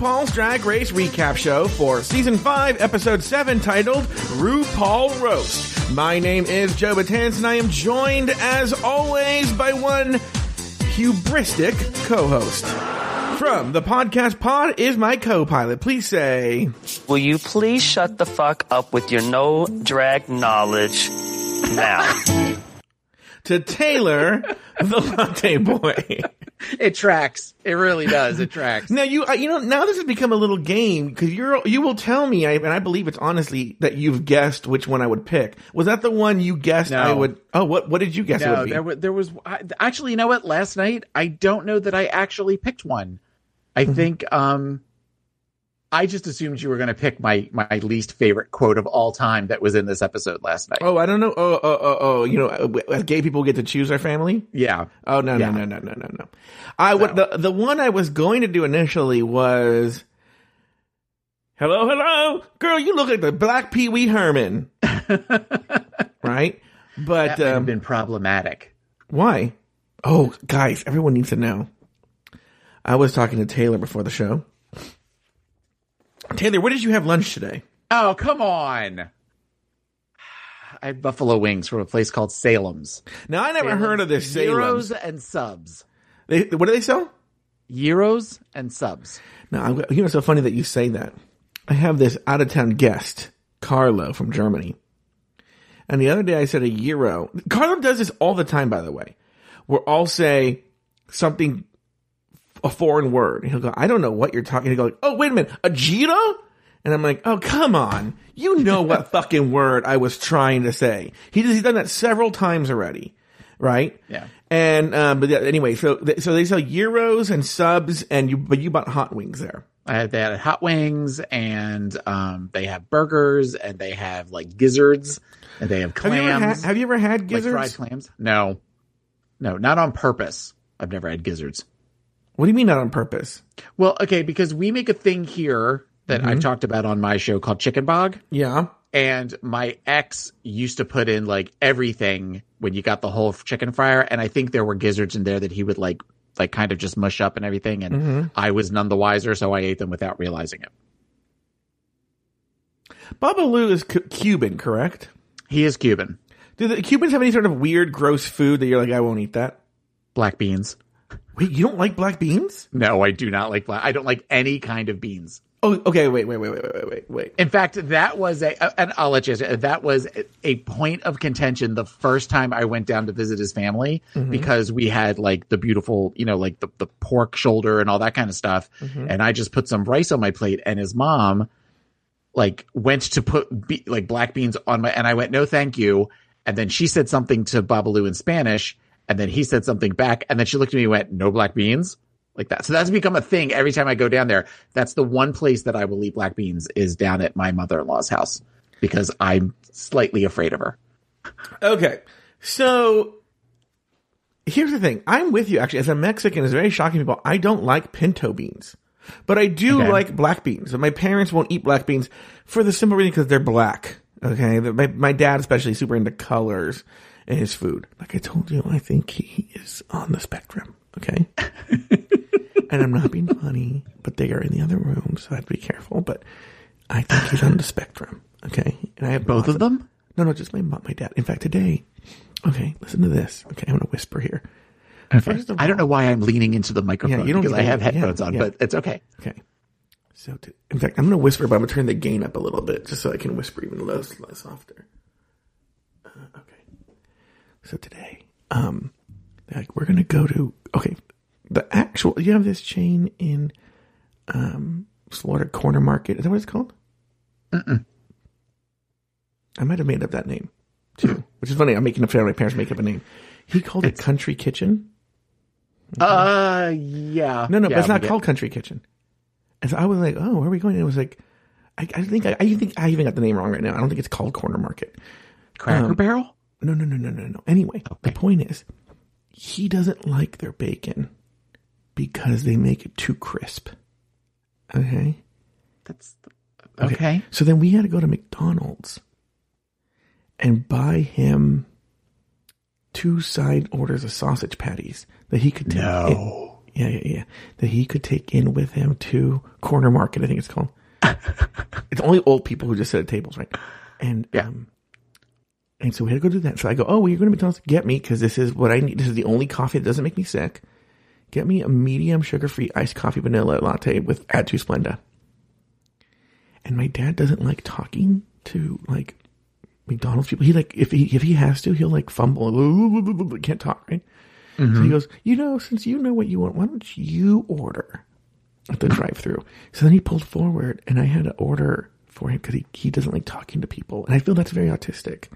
RuPaul's Drag Race recap show for season 5, episode 7, titled RuPaul Roast. My name is Joe Batanz, and I am joined, as always, by one hubristic co host. From the podcast pod is my co pilot. Please say, Will you please shut the fuck up with your no drag knowledge now? to Taylor, the latte boy. It tracks. It really does. It tracks. Now you, you know, now this has become a little game because you're, you will tell me, I, and I believe it's honestly that you've guessed which one I would pick. Was that the one you guessed I would? Oh, what, what did you guess No, would be? there, wa- there was I, actually. You know what? Last night, I don't know that I actually picked one. I Mm-hmm. think um, I just assumed you were going to pick my my least favorite quote of all time that was in this episode last night. oh, I don't know. Oh, oh, oh, oh, you know, uh, uh, gay people get to choose their family. Yeah, Oh no, Yeah. no, no, no, no, no, no. I would the the one I was going to do initially was. Hello, hello, girl. You look like the Black Pee Wee Herman, right? But that um, been problematic. Why? Oh, guys, everyone needs to know. I was talking to Taylor before the show. Taylor, where did you have lunch today? Oh, come on. I had buffalo wings from a place called Salem's. Now, I never heard of this Salem's. Euros and subs. They, what do they sell? Euros and subs. No, I'm, you know, it's so funny that you say that. I have this out of town guest, Carlo from Germany. And the other day I said a euro. Carlo does this all the time, by the way, where I'll say something, a foreign word. And he'll go, I don't know what you're talking. He'll go, oh, wait a minute, a Giro? And I'm like, oh, come on. You know what fucking word I was trying to say. He he's done that several times already. Right? Yeah. And, um, but yeah, anyway, so, th- so they sell euros and subs and you, but you bought hot wings there. I had they had hot wings and um they have burgers and they have like gizzards and they have Have you, ever clams. had, have you ever had like gizzards? fried clams? No. No, not on purpose. I've never had gizzards. What do you mean not on purpose? Well, okay, because we make a thing here that Mm-hmm. I've talked about on my show called Chicken Bog. Yeah. And my ex used to put in like everything when you got the whole chicken fryer. And I think there were gizzards in there that he would like, like kind of just mush up and everything. And Mm-hmm. I was none the wiser. So I ate them without realizing it. Babalu is cu- Cuban, correct? He is Cuban. Do the Cubans have any sort of weird, gross food that you're like, I won't eat that? Black beans. Wait, you don't like black beans? No, I do not like black. I don't like any kind of beans. Oh, okay. Wait, wait, wait, wait, wait, wait, wait. In fact, that was a, and I'll let you, that was a point of contention the first time I went down to visit his family mm-hmm. because we had like the beautiful, you know, like the, the pork shoulder and all that kind of stuff. Mm-hmm. And I just put some rice on my plate and his mom like went to put be, like black beans on my, and I went, no, thank you. And then she said something to Babalu in Spanish and then he said something back and then she looked at me and went, no black beans like that. So that's become a thing every time I go down there. That's the one place that I will eat black beans is down at my mother-in-law's house because I'm slightly afraid of her. Okay. So here's the thing. I'm with you actually. As a Mexican, it's very shocking to people. I don't like pinto beans, but I do Okay. like black beans. And my parents won't eat black beans for the simple reason because they're black. Okay. My, my dad especially super into colors in his food. Like I told you, I think he is on the spectrum. Okay. and I'm not being funny, but they are in the other room, so I have to be careful. But I think he's on the spectrum. Okay. And I have Both of them? no, no, just my mom, my dad. In fact, today. Okay, listen to this. Okay, I'm gonna whisper here. First of I don't know why I'm leaning into the microphone Yeah, you don't because I to- have yeah, headphones on, yeah. but it's okay. Okay. So, to, in fact, I'm gonna whisper, but I'm gonna turn the gain up a little bit just so I can whisper even less, less softer. Uh, okay. So today, um, like, we're gonna go to okay, the actual. You have this chain in um Florida Corner Market. Is that what it's called? I might have made up that name too, which is funny. I'm making a fan. My parents make up a name. He called it Country Kitchen. Uh, yeah. No, no, Yeah, but it's not called Country Kitchen. And so I was like, oh, where are we going? And it was like, I, I think I, I think I even got the name wrong right now. I don't think it's called Corner Market. Cracker um, Barrel. No, no, no, no, no, no. Anyway, the point is, he doesn't like their bacon because they make it too crisp. Okay. That's okay. So then we had to go to McDonald's and buy him two side orders of sausage patties that he could take. No. in- yeah, yeah, yeah. That he could take in with him to Corner Market, I think it's called. it's only old people who just sit at tables, right? And Yeah. um, and so we had to go do that. So I go, oh, well, you're going to McDonald's. Get me because this is what I need. This is the only coffee that doesn't make me sick. Get me a medium sugar free iced coffee vanilla latte with add to Splenda. And my dad doesn't like talking to like McDonald's people. He like if he if he has to, he'll like fumble, and can't talk, right? So he mm-hmm. goes, you know, since you know what you want, why don't you order at the drive-through? So then he pulled forward, and I had to order for him because he he doesn't like talking to people, and I feel that's very autistic.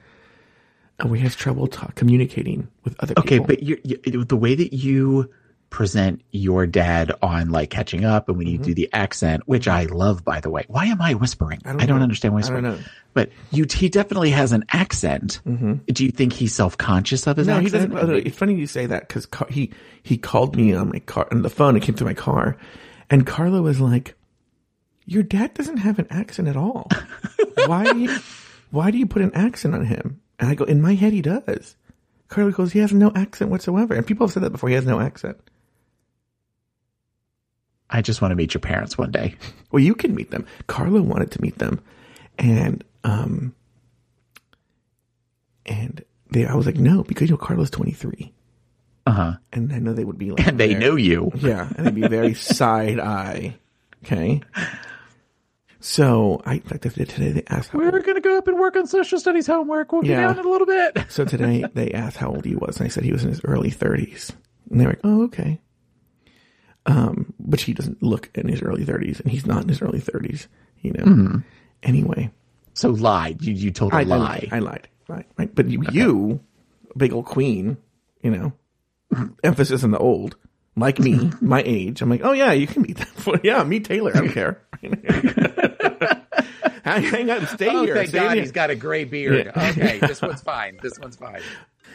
And we have trouble talk, communicating with other Okay, people. Okay, but you, you, the way that you present your dad on like catching up and when mm-hmm. you do the accent, which I love, by the way. Why am I whispering? I don't don't, know. understand I whispering. don't know. But you, he definitely has an accent. Mm-hmm. Do you think he's self conscious of his No, he accent? doesn't. oh, It's funny you say that because he he called me on my car on the phone. It came through my car, and Carla was like, "Your dad doesn't have an accent at all. why do you why do you put an accent on him?" And I go, "In my head, he does." Carla goes, "He has no accent whatsoever." And people have said that before. He has no accent. I just want to meet your parents one day. Well, you can meet them. Carla wanted to meet them, and um, and they. I was like, no, because you know Carla's twenty three, Uh huh. and I know they would be like, And they know you. Yeah, and they'd be very side eye. Okay. So I after today they asked how We're to go up and work on social studies homework. We'll be Yeah. down in a little bit. so today they asked how old he was, and I said he was in his early thirties. And they were like, Oh, okay. Um, but he doesn't look in his early thirties, and he's not in his early thirties, you know. Anyway. So lied. You, you told a I, I lie. lied. I lied. Right. Right. But you, you, big old queen, you know, emphasis on the old, like me, my age. I'm like, oh yeah, you can meet that. For, yeah, meet Taylor. I don't care. hang, out and stay Oh, here. thank Stay God here. he's got a gray beard. Okay, this one's fine. This one's fine.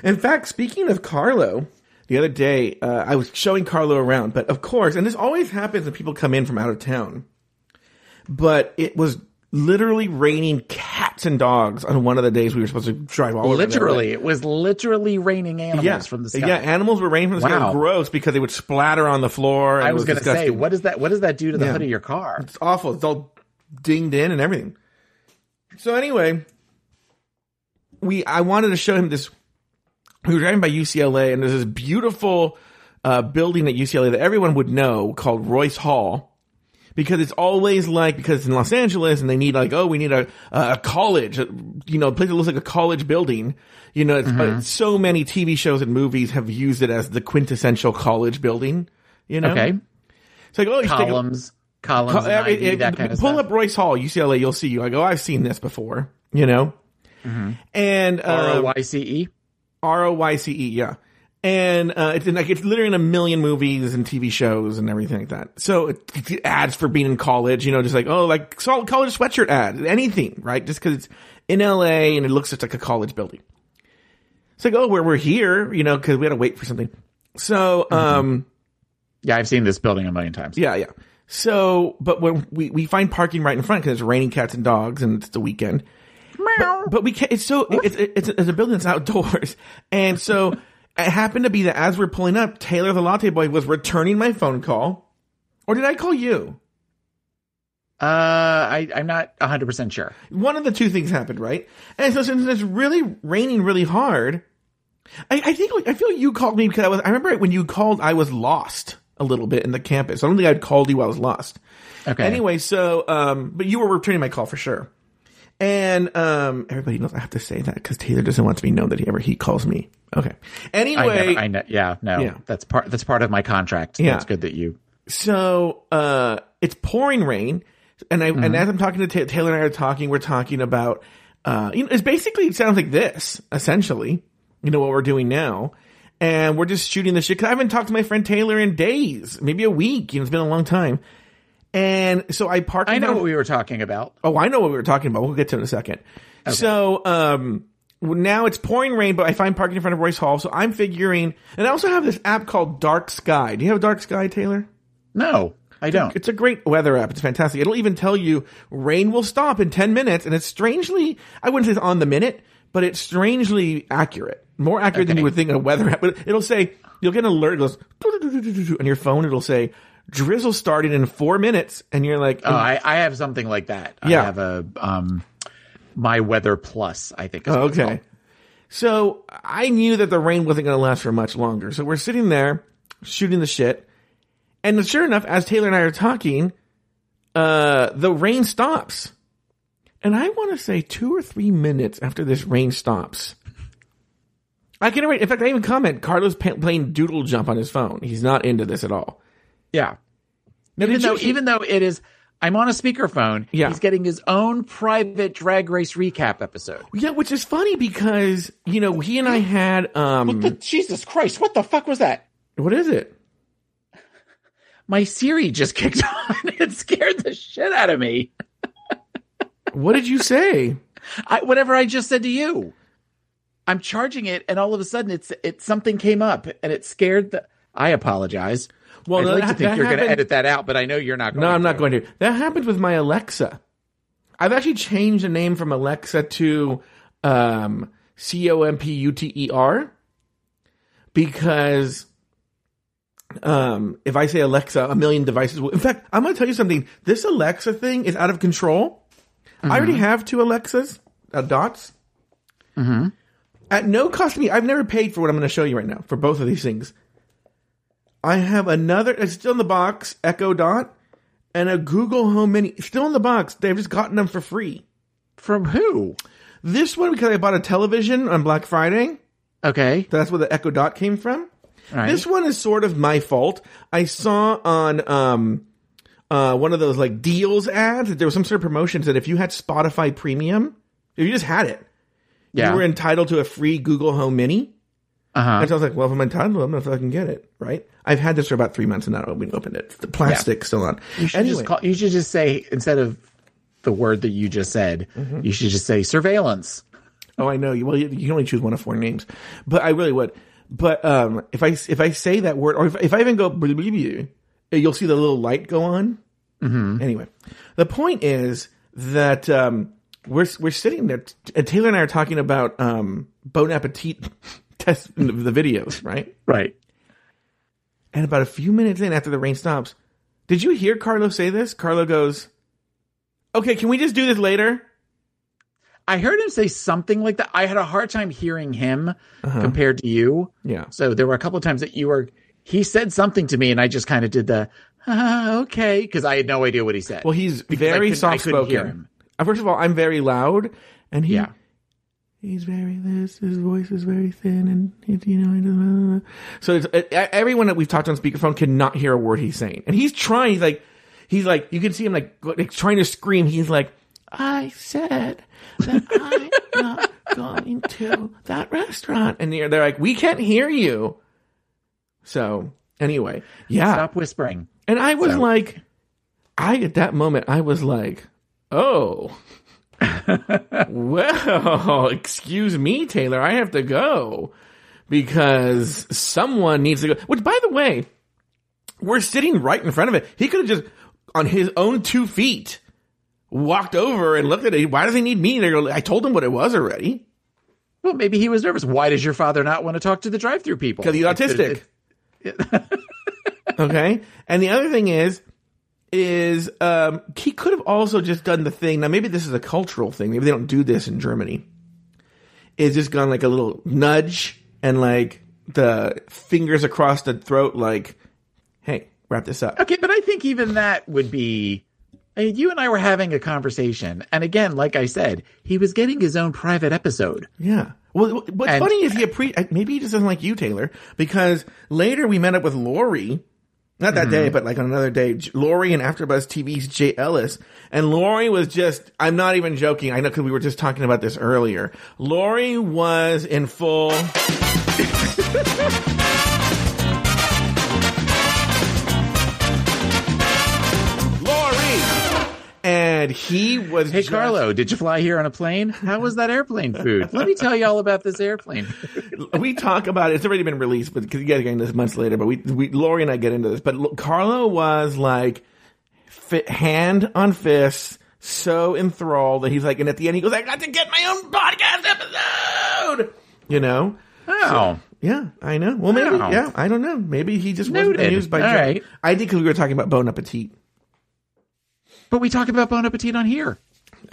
In fact, speaking of Carlo, the other day uh, I was showing Carlo around, but of course, and this always happens when people come in from out of town. But it was literally raining cats and dogs on one of the days we were supposed to drive all over. Literally, it was literally raining animals yeah. from the sky. Yeah, animals were raining from the sky. It was gross because they would splatter on the floor. And I it was, going to say, what does that? What does that do to the Yeah. hood of your car? It's awful. It's all dinged in and everything. So anyway, we I wanted to show him this. We were driving by UCLA, and there's this beautiful uh, building at UCLA that everyone would know called Royce Hall. Because it's always like because it's in Los Angeles and they need like oh we need a a college you know a place that looks like a college building you know it's, uh, so many TV shows and movies have used it as the quintessential college building you know Okay, it's like oh you should a- columns, columns, uh, it- it- that kind of pull stuff. up Royce Hall, UCLA. You'll see. You. I go. I've seen this before. You know. And R O uh, Y C E. R O Y C E. Yeah. And uh, it's in, like it's literally in a million movies and TV shows and everything like that. So it, it ads for being in college, you know, just like oh, like sol- college sweatshirt ad, anything, right? Just because it's in LA and it looks just like a college building. It's like oh, we're we're here, you know, because we had to wait for something. So um. Yeah, I've seen this building a million times. Yeah, yeah. So, but when we, we find parking right in front because it's raining cats and dogs and it's the weekend. But, but we can't, it's so, it's, it's, it's a building that's outdoors. And so it happened to be that as we're pulling up, Taylor the latte boy was returning my phone call. Or did I call you? Uh, I, I'm not 100 percent sure. One of the two things happened, right? And so since it's really raining really hard, I, I think, I feel you called me because I was, I remember when you called, I was lost a little bit in the campus. I don't think I'd called you while I was lost. Okay. Anyway, so um, but you were returning my call for sure, And um, everybody knows I have to say that because Taylor doesn't want to be known that he ever he calls me. Okay. Anyway, I, never, I know. Yeah, no, Yeah. that's part. That's part of my contract. Yeah. it's good that you. so uh, it's pouring rain, and I and as I'm talking to Ta- Taylor and I are talking, we're talking about uh, you know, it's basically it sounds like this essentially. You know what we're doing now, and we're just shooting the shit. Cause I haven't talked to my friend Taylor in days, maybe a week. You know, it's been a long time. And so I parked. I know what we were talking about. Oh, I know what we were talking about. We'll get to it in a second. So, um, now it's pouring rain, but I find parking in front of Royce Hall. So I'm figuring, and I also have this app called Dark Sky. Do you have Dark Sky, Taylor? No, I don't. It's a great weather app. It's fantastic. It'll even tell you rain will stop in 10 minutes. And it's strangely, I wouldn't say it's on the minute, but it's strangely accurate. More accurate than you would think in a weather app. But it'll say, you'll get an alert. It goes, on your phone. It'll say, drizzle starting in four minutes. And you're like, Oh, I, I have something like that. Yeah. I have a um, my weather plus. I think. Oh, okay. So I knew that the rain wasn't going to last for much longer. So we're sitting there shooting the shit. And sure enough, as Taylor and I are talking, uh, the rain stops. And I want to say two or three minutes after this rain stops. I can't wait. In fact, I even comment. Carlo's playing Doodle Jump on his phone. He's not into this at all. Yeah. Even though, even though it is, I'm on a speakerphone. Yeah. He's getting his own private drag race recap episode. yeah, which is funny because you know he and I had um. The- Jesus Christ! What the fuck was that? what is it? My Siri just kicked on. It scared the shit out of me. What did you say? I, whatever I just said to you. I'm charging it, and all of a sudden, it's it something came up, and it scared the. I apologize. Well, I'd no, like that- to think you're going to edit that out, but I know you're not. going to. No, I'm not to. going to. That happens with my Alexa. I've actually changed the name from Alexa to um, C O M P U T E R because um, if I say Alexa, a million devices will. In fact, I'm going to tell you something. This Alexa thing is out of control. I already have two Alexas, uh, dots. At no cost to me. I've never paid for what I'm going to show you right now for both of these things. I have another, it's still in the box, Echo Dot, and a Google Home Mini, still in the box. They've just gotten them for free. From who? This one, because I bought a television on Black Friday, Okay. that's where the Echo Dot came from. Right. This one is sort of my fault. I saw on um uh one of those like deals ads that there was some sort of promotions that if you had Spotify Premium, if you just had it, yeah. you were entitled to a free Google Home Mini. Uh-huh. And so I was like, well, if I'm entitled, I'm gonna fucking get it, right? I've had this for about three months and now we opened it. The plastic's still on. You should Anyway, just call. You should just say instead of the word that you just said, Mm-hmm. you should just say surveillance. oh, I know. Well, you, you can only choose one of four names, but I really would. But um, if I if I say that word, or if, if I even go, you'll see the little light go on. Mm-hmm. Anyway, the point is that um, we're we're sitting there, and Taylor and I are talking about um, Bon Appetit test the videos, right? Right. And about a few minutes in, after the rain stops, did you hear Carlo say this? Carlo goes, "Okay, can we just do this later?" I heard him say something like that. I had a hard time hearing him Uh-huh. compared to you. Yeah. So there were a couple of times that you were. He said something to me, and I just kind of did the ah, okay because I had no idea what he said. Well, he's very soft spoken. First of all, I'm very loud, and he Yeah. He's very this. His voice is very thin, and you know. He doesn't, so it, everyone that we've talked on speakerphone cannot hear a word he's saying, and he's trying. He's like, he's like, you can see him like, like trying to scream. He's like, I said that I'm not going to that restaurant, and they're, they're like, we can't hear you. So anyway, yeah, Stop whispering. and I was So- like, I at that moment I was like, oh, well, excuse me, Taylor, I have to go because someone needs to go. Which, by the way, we're sitting right in front of it. He could have just on his own two feet walked over and looked at it. Why does he need me? I told him what it was already. Well, maybe he was nervous. Why does your father not want to talk to the drive-through people? because he's autistic. okay, and the other thing is, is um, he could have also just done the thing. Now, maybe this is a cultural thing. Maybe they don't do this in Germany. Is just gone like a little nudge and like the fingers across the throat, like, "Hey, wrap this up." Okay, but I think even that would be Hey, you and I were having a conversation, and again, like I said, he was getting his own private episode. Yeah. Well, what's And- funny is he appre- maybe he just doesn't like you, Taylor, because later we met up with Lori. Not that Mm-hmm. day, but like on another day, Lori and AfterBuzz TV's Jay Ellis, and Lori was just—I'm not even joking. I know because we were just talking about this earlier. Lori was in full. and he was. Hey, just- Carlo, did you fly here on a plane? How was that airplane food? Let me tell you all about this airplane. we talk about it. It's already been released, but because you got to get into this months later. But we, we, Lori and I get into this. But Lo- Carlo was like, fit, hand on fist, so enthralled that he's like, and at the end he goes, "I got to get my own podcast episode." You know? Oh, Yeah, I know. Well, maybe. Yeah, I don't know. Maybe he just wasn't Noted. amused by. All right. I think because we were talking about Bon Appetit. But we talk about Bon Appetit on here.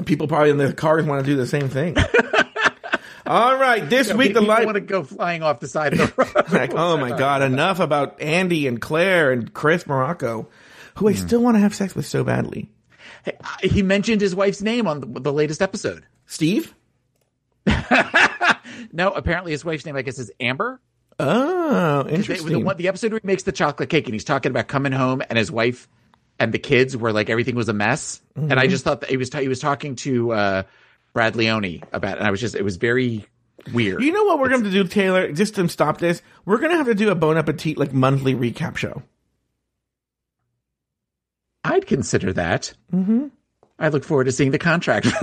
People probably in their cars want to do the same thing. All right, this week the live. want to go flying off the side of the road. like, oh my god, enough about Andy and Claire and Chris Morocco, who I Hmm. still want to have sex with so badly. he mentioned his wife's name on the, the latest episode. Steve? No, apparently his wife's name, I guess, is Amber. Oh, They- interesting. the, one, the episode where he makes the chocolate cake and he's talking about coming home and his wife and the kids were like everything was a mess. And Mm-hmm. I just thought that he was ta- he was talking to uh, Brad Leone about it. And I was just it was very weird. you know what we're going to do, Taylor? Just to stop this, we're going to have to do a Bon Appetit like monthly recap show. I'd consider that. Mm-hmm. I look forward to seeing the contract.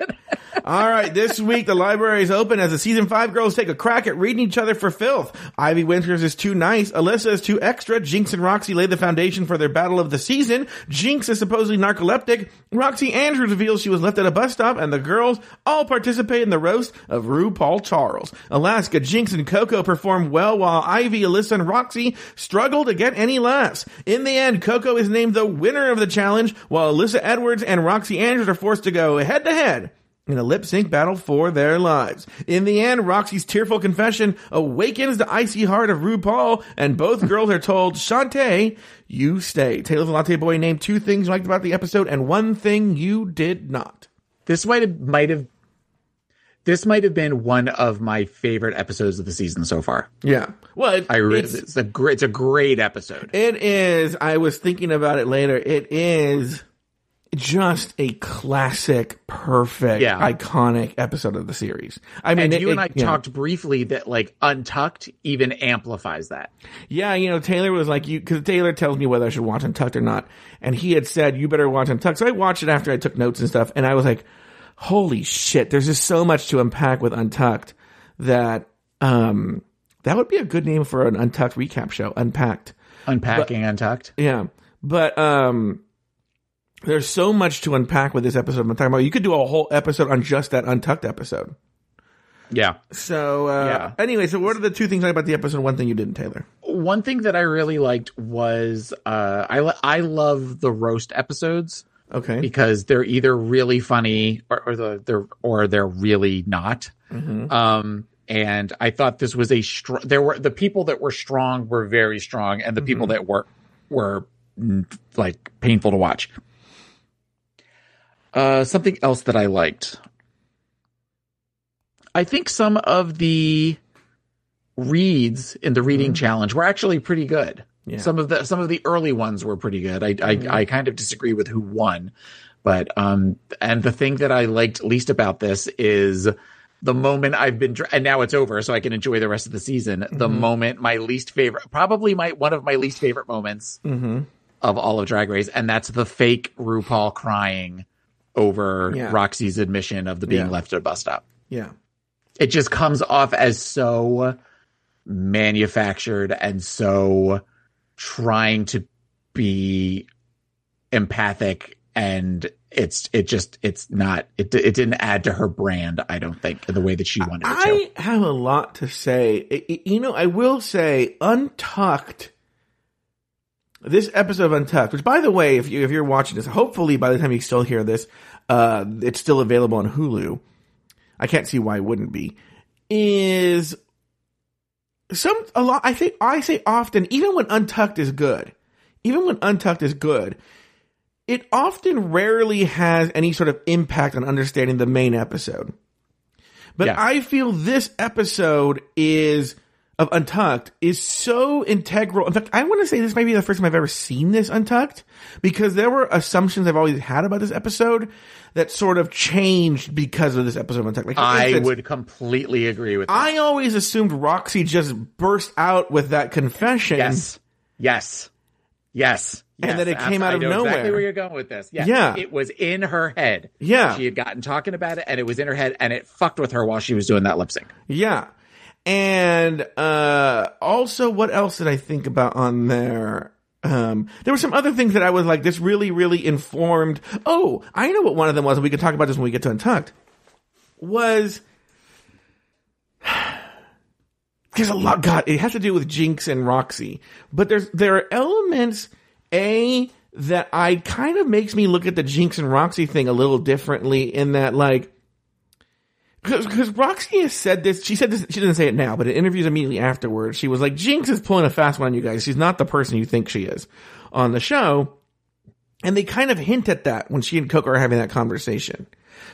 All right, this week the library is open as the season five girls take a crack at reading each other for filth. Ivy Winters is too nice. Alyssa is too extra. Jinkx and Roxxxy lay the foundation for their battle of the season. Jinkx is supposedly narcoleptic. Roxxxy Andrews reveals she was left at a bus stop, and the girls all participate in the roast of RuPaul Charles. Alaska, Jinkx, and Coco perform well, while Ivy, Alyssa, and Roxxxy struggle to get any laughs. In the end, Coco is named the winner of the challenge, while Alyssa Edwards and Roxxxy Andrews are forced to go head to head in a lip sync battle for their lives. In the end, Roxxxy's tearful confession awakens the icy heart of RuPaul, and both girls are told, Shantae, you stay. Taylor the Latte Boy named two things you liked about the episode and one thing you did not. this might have might have this might have been one of my favorite episodes of the season so far. Yeah. Well, it, I re- it's, it's a great it's a great episode. it is, I was thinking about it later, it is just a classic, perfect, Yeah. iconic episode of the series. I mean, And it- you and it- I yeah. talked briefly that like Untucked even amplifies that. Yeah, you know, Taylor was like, you, cause Taylor tells me whether I should watch Untucked or not. And he had said, you better watch Untucked. So I watched it after I took notes and stuff. And I was like, holy shit, there's just so much to unpack with Untucked that, um, that would be a good name for an Untucked recap show, Unpacked. Unpacking Untucked. Yeah. But, um, there's so much to unpack with this episode I'm talking about. You could do a whole episode on just that Untucked episode. Yeah. So, uh, Yeah. anyway, so what are the two things about the episode? One thing you didn't, Taylor? One thing that I really liked was uh I lo- I love the roast episodes Okay. because they're either really funny or, or the they're or they're really not. Um and I thought this was a str- there were the people that were strong were very strong and the people that were were like painful to watch. Uh something else that I liked. I think some of the reads in the reading challenge were actually pretty good. Yeah. Some of the some of the early ones were pretty good. I I, I kind of disagree with who won, but um and the thing that I liked least about this is the moment I've been dr- and now it's over, so I can enjoy the rest of the season. The moment my least favorite, probably my one of my least favorite moments of all of Drag Race, and that's the fake RuPaul crying over Yeah. Roxxxy's admission of the being Yeah. left at a bus stop Yeah. it just comes off as so manufactured and so trying to be empathic and it's it just it's not it it didn't add to her brand i don't think in the way that she wanted it to I have a lot to say. I- I- you know, I will say Untucked. This episode of Untucked, which by the way, if you if you're watching this, hopefully by the time you still hear this, uh, it's still available on Hulu. I can't see why it wouldn't be. Is some a lot? I think I say often, even when Untucked is good, even when Untucked is good, it often rarely has any sort of impact on understanding the main episode. But Yes. I feel this episode is of Untucked is so integral. In fact, I want to say this might be the first time I've ever seen this Untucked because there were assumptions I've always had about this episode that sort of changed because of this episode of Untucked. Like, I instance, would completely agree with that. I always assumed Roxxxy just burst out with that confession. Yes. Yes. Yes. And yes. then it came out I of know Exactly nowhere. where you're going with this. Yes. Yeah. It was in her head. Yeah. She had gotten talking about it and it was in her head and it fucked with her while she was doing that lip sync. Yeah. And uh also what else did I think about on there? Um there were some other things that I was like this really really informed. Oh, I know what one of them was and we can talk about this when we get to Untucked. Was there's a lot god it has to do with Jinkx and Roxxxy. But there's there are elements a that I kind of makes me look at the Jinkx and Roxxxy thing a little differently in that like because Roxxxy has said this, she said this, she didn't say it now, but in interviews immediately afterwards, she was like, Jinkx is pulling a fast one on you guys. She's not the person you think she is on the show. And they kind of hint at that when she and Coco are having that conversation.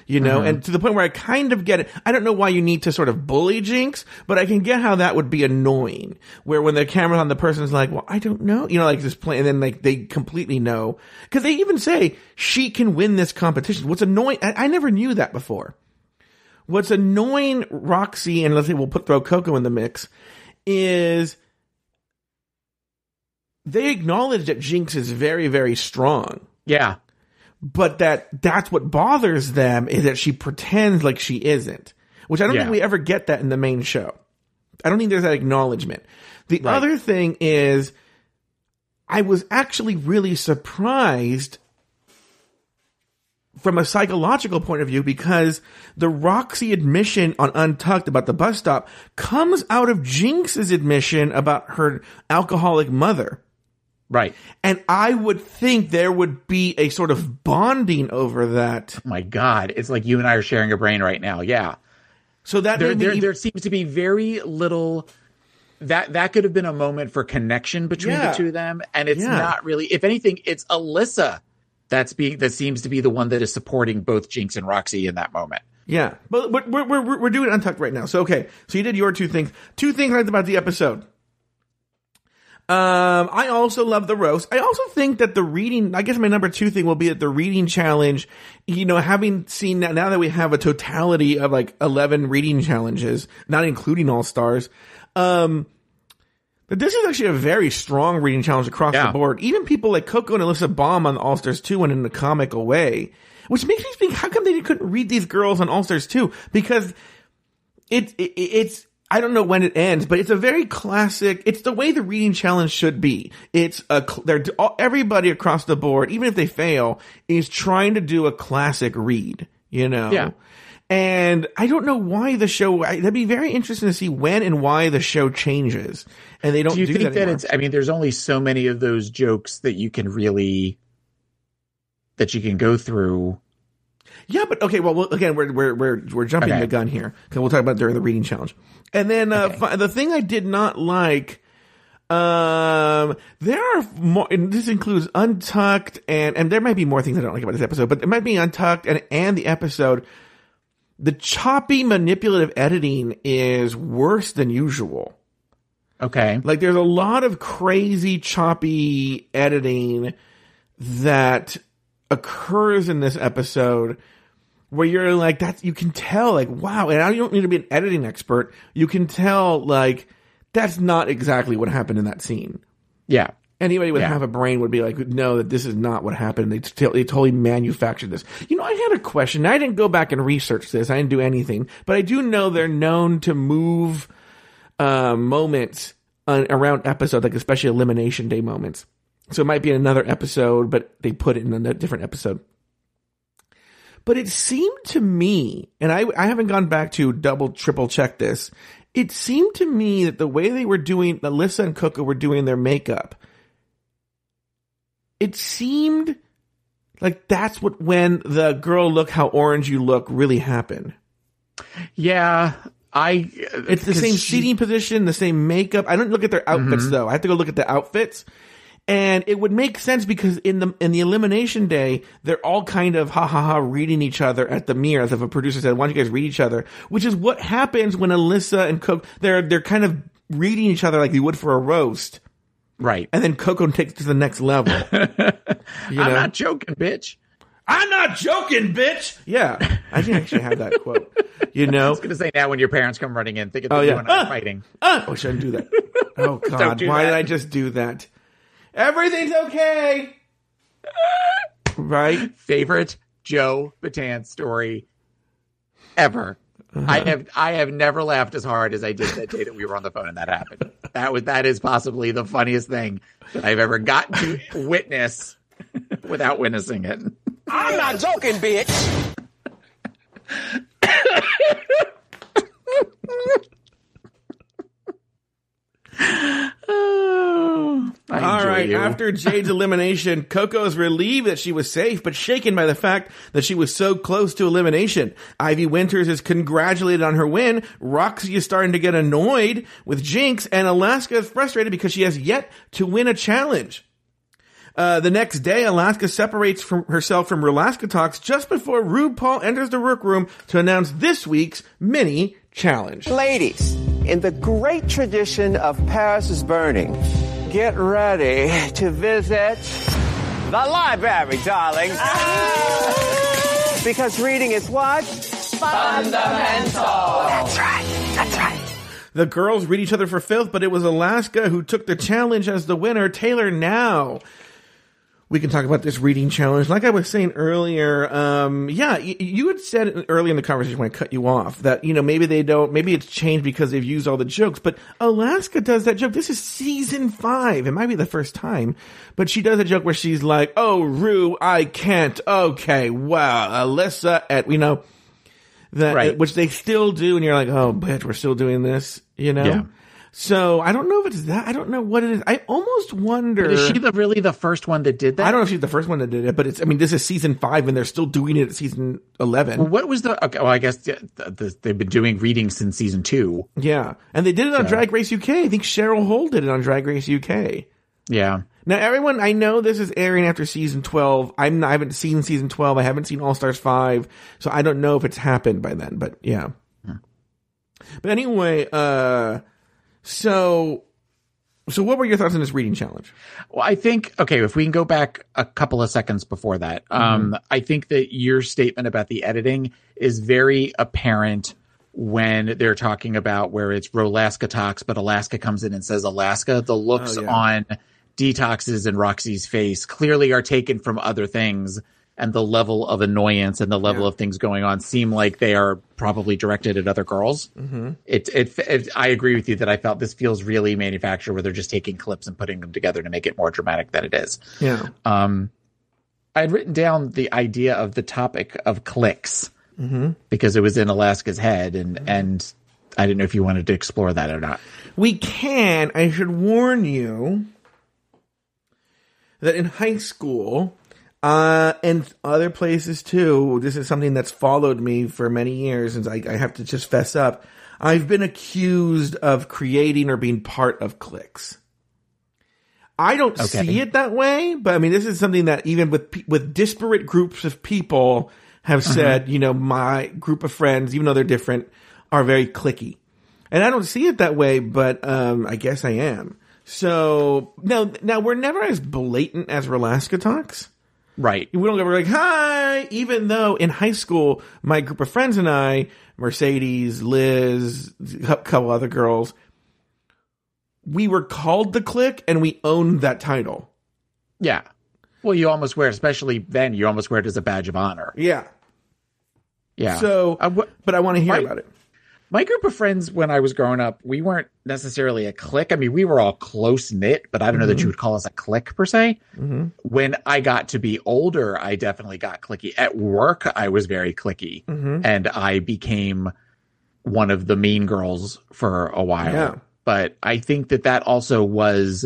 You know, mm-hmm. and to the point where I kind of get it. I don't know why you need to sort of bully Jinkx, but I can get how that would be annoying. Where when the camera's on, the person's like, well, I don't know. You know, like this play, and then like they completely know. Cause they even say she can win this competition. What's annoying, I, I never knew that before. What's annoying Roxxxy, and let's say we'll put throw Coco in the mix, is they acknowledge that Jinkx is very, very strong, Yeah. but that that's what bothers them is that she pretends like she isn't, which I don't Yeah. think we ever get that in the main show. I don't think there's that acknowledgement. The Right. other thing is, I was actually really surprised from a psychological point of view because the Roxxxy admission on Untucked about the bus stop comes out of Jinkx's admission about her alcoholic mother. Right. And I would think there would be a sort of bonding over that. Oh my God. It's like you and I are sharing a brain right now. Yeah. So that There, there, even- there seems to be very little. That that could have been a moment for connection between Yeah. the two of them, and it's Yeah. not really. If anything, it's Alyssa that's being that seems to be the one that is supporting both Jinkx and Roxxxy in that moment. Yeah, but we're, we're, we're, we're doing Untucked right now. So, okay. So you did your two things. Two things I liked about the episode. Um, I also love the roast. I also think that the reading, I guess my number two thing will be that the reading challenge, you know, having seen that now that we have a totality of like 11 reading challenges, not including all stars, um, but this is actually a very strong reading challenge across Yeah. the board. Even people like Coco and Alyssa Baum on All Stars 2 went in a comical way, which makes me think, how come they couldn't read these girls on All Stars 2? Because it, it it's I don't know when it ends, but it's a very classic. It's the way the reading challenge should be. It's a they're all, everybody across the board, even if they fail, is trying to do a classic read. You know. Yeah. And I don't know why the show. I, that'd be very interesting to see when and why the show changes, and they don't Do you do think that, that, it's? I mean, there's only so many of those jokes that you can really that you can go through. Yeah, but okay. Well, well again, we're we're we're we're jumping Okay. the gun here because we'll talk about it during the reading challenge. And then uh, fi- the thing I did not like, um, there are more. And this includes Untucked, and and there might be more things I don't like about this episode, but it might be Untucked and and the episode. The choppy, manipulative editing is worse than usual. Okay. Like there's a lot of crazy choppy editing that occurs in this episode where you're like that's you can tell like wow and I don't need to be an editing expert you can tell like that's not exactly what happened in that scene Yeah. Anybody with Yeah. half a brain would be like no that this is not what happened. They, t- they totally manufactured this. You know i had a question. I didn't go back and research this. I didn't do anything. But i do know they're known to move uh, moments on, around episodes like especially elimination day moments. So it might be in another episode but they put it in a different episode. But it seemed to me, and I, I haven't gone back to double, triple check this. It seemed to me that the way they were doing, Alyssa and Coco were doing their makeup, it seemed like that's what when the girl look how orange you look really happened. Yeah. I. It's the uh, same seating position, the same makeup. I don't look at their outfits mm-hmm. though. I have to go look at the outfits. And it would make sense because in the in the elimination day, they're all kind of ha ha ha reading each other at the mirror, as if a producer said, "Why don't you guys read each other?" Which is what happens when Alyssa and Cook they're they're kind of reading each other like they would for a roast, Right. and then Coco takes it to the next level. You know? I'm not joking, bitch. I'm not joking, bitch. Yeah, I didn't actually have that quote. You know, I was gonna say now when your parents come running in, thinking that Oh, you yeah. I are Ah! fighting. Ah! Oh, shouldn't do that. Oh God, do why that. did I just do that? Everything's okay, right? Favorite Joe Batan story ever. Uh-huh. I have I have never laughed as hard as I did that day that we were on the phone and that happened. That was that is possibly the funniest thing that I've ever gotten to witness without witnessing it. I'm not joking, bitch. Oh, All right. you. After Jade's elimination, Coco is relieved that she was safe, but shaken by the fact that she was so close to elimination. Ivy Winters is congratulated on her win. Roxxxy is starting to get annoyed with Jinkx, and Alaska is frustrated because she has yet to win a challenge. Uh, the next day, Alaska separates from herself from Rolaskatox just before RuPaul enters the workroom to announce this week's mini challenge. Ladies, in the great tradition of Paris is Burning, get ready to visit the library, darling. Ah! Because reading is what? Fundamental. That's right. That's right. The girls read each other for filth, but it was Alaska who took the challenge as the winner. Taylor, now we can talk about this reading challenge. Like I was saying earlier, um, yeah, y- you had said early in the conversation when I cut you off that, you know, maybe they don't, maybe it's changed because they've used all the jokes, but Alaska does that joke. This is season five. It might be the first time, but she does a joke where she's like, Oh, Rue, I can't. Okay. Wow. Alyssa at, you know, that, Right. which they still do. And you're like, Oh, bitch, we're still doing this, you know? Yeah. So I don't know if it's that. I don't know what it is. I almost wonder. Is she the really the first one that did that? I don't know if she's the first one that did it, but it's. I mean, this is season five, and they're still doing it at season eleven. What was the? Okay, well, I guess the, the, they've been doing readings since season two. Yeah, and they did it on Drag Race UK. I think Cheryl Hole did it on Drag Race UK. Yeah, Now, everyone, I know this is airing after season twelve. I'm. I haven't seen season twelve. I haven't seen All Stars five, so I don't know if it's happened by then. But yeah. But anyway, uh, so, so what were your thoughts on this reading challenge? Well, I think okay. If we can go back a couple of seconds before that, um, I think that your statement about the editing is very apparent when they're talking about where it's Rolaskatox, but Alaska comes in and says Alaska. The looks Oh, yeah. on Detox's and Roxxxy's face clearly are taken from other things, and the level of annoyance and the level Yeah. of things going on seem like they are probably directed at other girls. Mm-hmm. It, it, it, I agree with you that I felt this feels really manufactured, where they're just taking clips and putting them together to make it more dramatic than it is. Yeah. Um, I had written down the idea of the topic of cliques because it was in Alaska's head, and and I didn't know if you wanted to explore that or not. We can. I should warn you that in high school, uh, and other places too, this is something that's followed me for many years, and I, I have to just fess up. I've been accused of creating or being part of cliques. I don't Okay. see it that way, but I mean, this is something that even with with disparate groups of people have said, you know, my group of friends, even though they're different, are very clicky. And I don't see it that way, but um, I guess I am. So now, now we're never as blatant as Rolaskatox. Right. We don't go like hi, even though in high school, my group of friends and I, Mercedes, Liz, a couple other girls, we were called the clique and we owned that title. Yeah. Well, you almost wear, it, especially then, you almost wear it as a badge of honor. Yeah. Yeah. So, Uh, wh- but I want to hear Right. about it. My group of friends when I was growing up, we weren't necessarily a clique. I mean, we were all close knit, but I don't know that you mm-hmm. would call us a clique per se. Mm-hmm. When I got to be older, I definitely got clicky. At work, I was very clicky, mm-hmm. and I became one of the mean girls for a while. Yeah. But I think that that also was,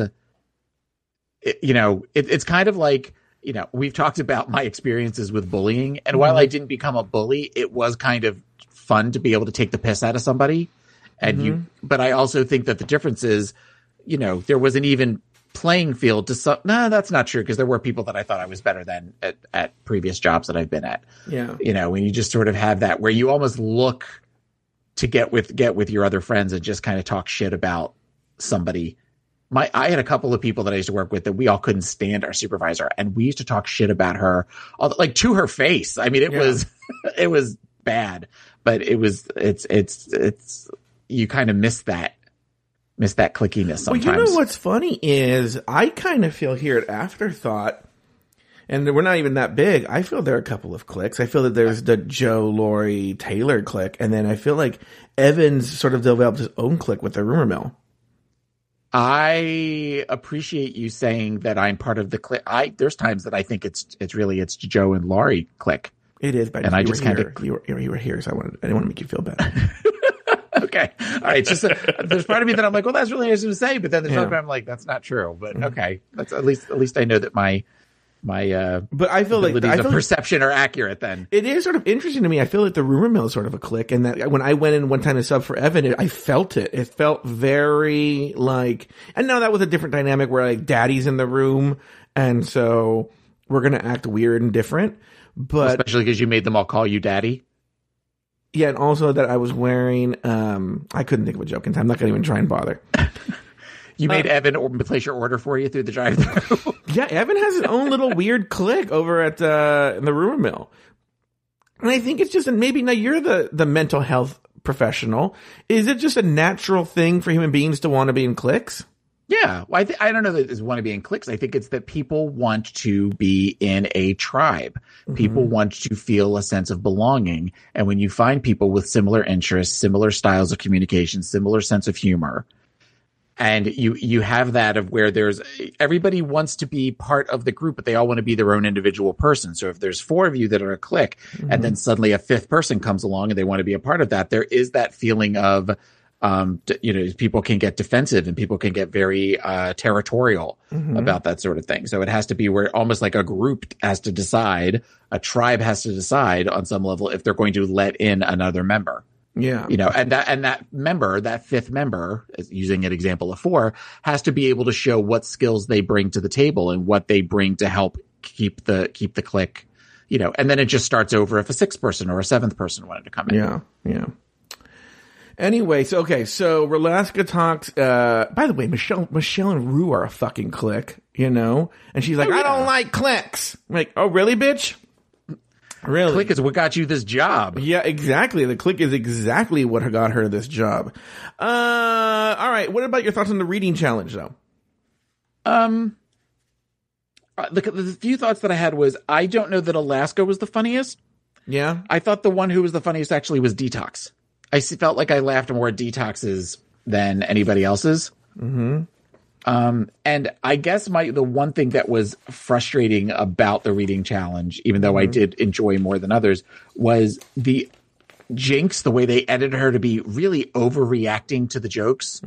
you know, it, it's kind of like. You know, we've talked about my experiences with bullying, and while I didn't become a bully, it was kind of fun to be able to take the piss out of somebody. And you, mm-hmm. but I also think that the difference is, you know, there was an even playing field to some. No, that's not true because there were people that I thought I was better than at, at previous jobs that I've been at. Yeah. You know, when you just sort of have that where you almost look to get with get with your other friends and just kind of talk shit about somebody. My I had a couple of people that I used to work with that we all couldn't stand our supervisor, and we used to talk shit about her, all- like to her face. I mean, it Yeah. was it was bad, but it was it's it's it's you kind of miss that miss that clickiness Well, sometimes. you know what's funny is I kind of feel here at Afterthought, and we're not even that big. I feel there are a couple of clicks. I feel that there's the Joe Laurie Taylor click, and then I feel like Evans sort of developed his own click with the rumor mill. I appreciate you saying that I'm part of the click. I there's times that I think it's it's really it's Joe and Laurie click. It is, but And I just kinda- here. you were, you were- here, so I wanted I didn't want to make you feel bad. okay. All right. Just uh, there's part of me that I'm like, well, that's really nice to say, but then there's Yeah. other I'm like, that's not true. But okay, that's at least at least I know that my my uh But I feel like the, I of feel like perception are accurate. Then it is sort of interesting to me. I feel like the rumor mill is sort of a click, and that when I went in one time to sub for Evan, it, I felt it. It felt very like, and now that was a different dynamic where like daddy's in the room, and so we're gonna act weird and different. But especially because you made them all call you daddy. yeah, and also that I was wearing, um, I couldn't think of a joke in time. I'm not gonna even try and bother. You made Uh, Evan place your order for you through the drive-through. Yeah, Evan has his own little weird click over at uh, in the rumor mill, and I think it's just and maybe now you're the the mental health professional. Is it just a natural thing for human beings to want to be in cliques? Yeah, well, I th- I don't know that it's want to be in cliques. I think it's that people want to be in a tribe. People mm-hmm. want to feel a sense of belonging, and when you find people with similar interests, similar styles of communication, similar sense of humor, and you you have that of where there's everybody wants to be part of the group, but they all want to be their own individual person. So if there's four of you that are a clique, and mm-hmm. then suddenly a fifth person comes along and they want to be a part of that, there is that feeling of um, you know, people can get defensive and people can get very uh, territorial about that sort of thing. So it has to be where almost like a group has to decide, a tribe has to decide on some level if they're going to let in another member. Yeah, You know, and that and that member, that fifth member, using an example of four, has to be able to show what skills they bring to the table and what they bring to help keep the keep the click, You know, and then it just starts over if a sixth person or a seventh person wanted to come in. yeah, yeah. Anyway, so okay, so Rolaskatox. Uh, by the way, Michelle, Michelle and Rue are a fucking clique, you know, and she's like, Oh, I don't like cliques. I'm like, oh really, bitch? Really? Clique is what got you this job. Yeah, exactly. The click is exactly what got her this job. Uh, all right. What about your thoughts on the reading challenge, though? Um, uh, the, the few thoughts that I had was I don't know that Alaska was the funniest. Yeah, I thought the one who was the funniest actually was Detox. I felt like I laughed more at Detox's than anybody else's. Mm-hmm. Um, and I guess my the one thing that was frustrating about the reading challenge, even though I did enjoy more than others, was the Jinkx, the way they edited her to be really overreacting to the jokes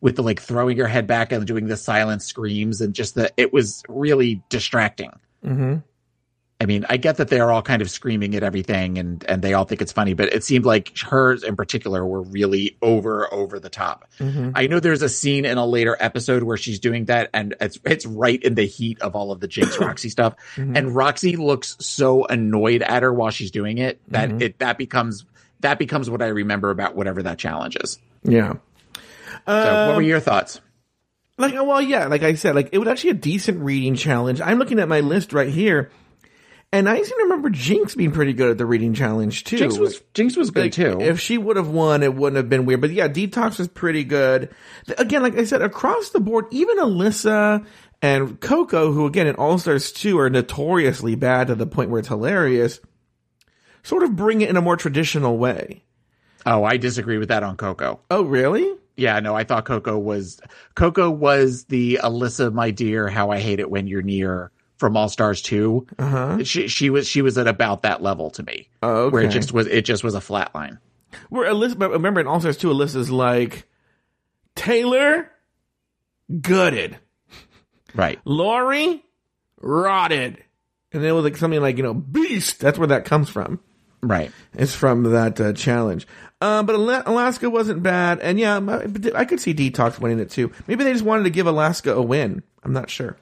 with the like throwing her head back and doing the silent screams and just the it was really distracting. I mean, I get that they're all kind of screaming at everything and and they all think it's funny, but it seemed like hers in particular were really over over the top. Mm-hmm. I know there's a scene in a later episode where she's doing that and it's it's right in the heat of all of the Jinkx Roxxxy stuff. Mm-hmm. And Roxxxy looks so annoyed at her while she's doing it that mm-hmm. it that becomes that becomes what I remember about whatever that challenge is. yeah. So what were your thoughts? Like, well, yeah. Like I said, like it was actually a decent reading challenge. I'm looking at my list right here, and I seem to remember Jinkx being pretty good at the reading challenge too. Jinkx was Jinkx was good Like, too. If she would have won, it wouldn't have been weird. But yeah, Detox was pretty good. Again, like I said, across the board, even Alyssa and Coco, who again in All Stars 2 are notoriously bad to the point where it's hilarious, sort of bring it in a more traditional way. oh, I disagree with that on Coco. Oh, really? Yeah, no, I thought Coco was Coco was the Alyssa, my dear, how I hate it when you're near from All Stars 2. Uh-huh. She she was she was at about that level to me. Oh, Where it just was it just was a flat line. Where Alyssa, remember in All Stars 2, Alyssa's like, Taylor, gutted. Right. Lori, rotted. And then it was like something like, you know, beast. That's where that comes from. Right. It's from that uh, challenge. Uh, but Alaska wasn't bad, and yeah, I could see Detox winning it too. Maybe they just wanted to give Alaska a win. I'm not sure.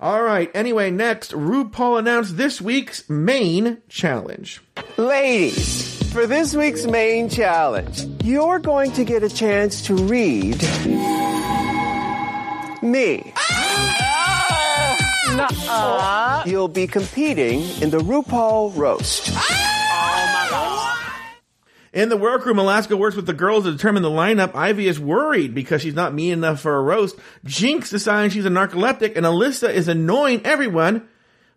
All right. Anyway, next, RuPaul announced this week's main challenge. Ladies, for this week's main challenge, you're going to get a chance to read me. Ah! You'll be competing in the RuPaul roast. In the workroom, Alaska works with the girls to determine the lineup. Ivy is worried because she's not mean enough for a roast. Jinkx decides she's a narcoleptic, and Alyssa is annoying everyone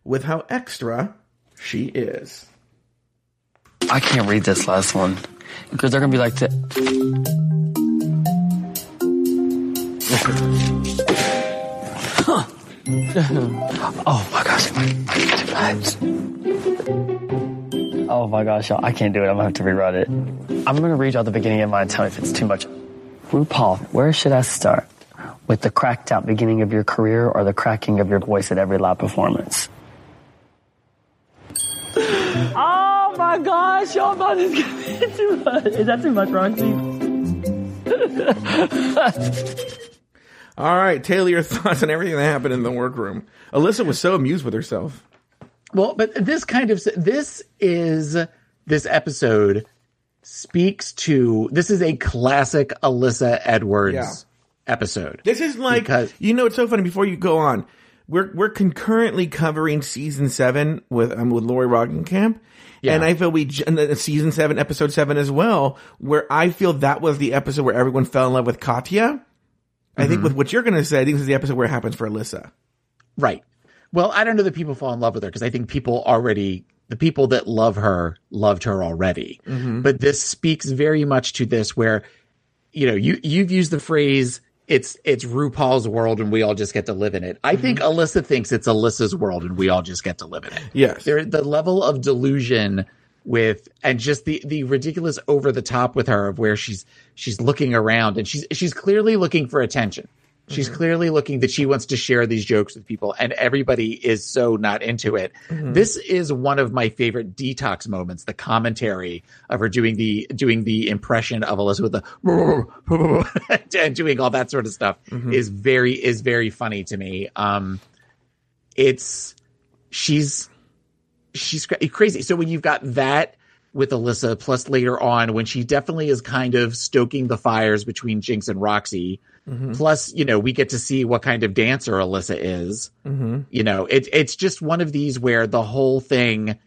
with how extra she is. I can't read this last one because they're gonna be like, Huh. oh my gosh, my, my Oh my gosh, y'all, I can't do it. I'm gonna have to rewrite it. I'm gonna read y'all the beginning of mine. Tell me if it's too much. RuPaul, where should I start? With the cracked out beginning of your career or the cracking of your voice at every live performance? Oh my gosh, y'all about this is too much. Is that too much, Roxxxy? All right, Taylor, your thoughts on everything that happened in the workroom. Alyssa was so amused with herself. Well, but this kind of this is this episode speaks to this is a classic Alyssa Edwards Yeah. episode. This is like Because- you know it's so funny. Before you go on, we're we're concurrently covering season seven with um, with Lori Roggenkamp, Yeah. and I feel we season seven, episode seven as well, where I feel that was the episode where everyone fell in love with Katya. I think with what you're going to say, I think this is the episode where it happens for Alyssa. Right. Well, I don't know that people fall in love with her because I think people already, the people that love her loved her already. Mm-hmm. But this speaks very much to this where, you know, you, you've used the phrase, it's, it's RuPaul's world and we all just get to live in it. I think mm-hmm. Alyssa thinks it's Alyssa's world and we all just get to live in it. Yes. There, the level of delusion with and just the the ridiculous over the top with her of where she's she's looking around and she's she's clearly looking for attention. She's mm-hmm. clearly looking that she wants to share these jokes with people and everybody is so not into it. Mm-hmm. This is one of my favorite detox moments, the commentary of her doing the doing the impression of Alyssa with the and doing all that sort of stuff mm-hmm. is very is very funny to me. Um it's she's she's crazy. So when you've got that with Alyssa, plus later on when she definitely is kind of stoking the fires between Jinkx and Roxxxy, Mm-hmm. plus you know we get to see what kind of dancer Alyssa is. Mm-hmm. You know, it, it's just one of these where the whole thing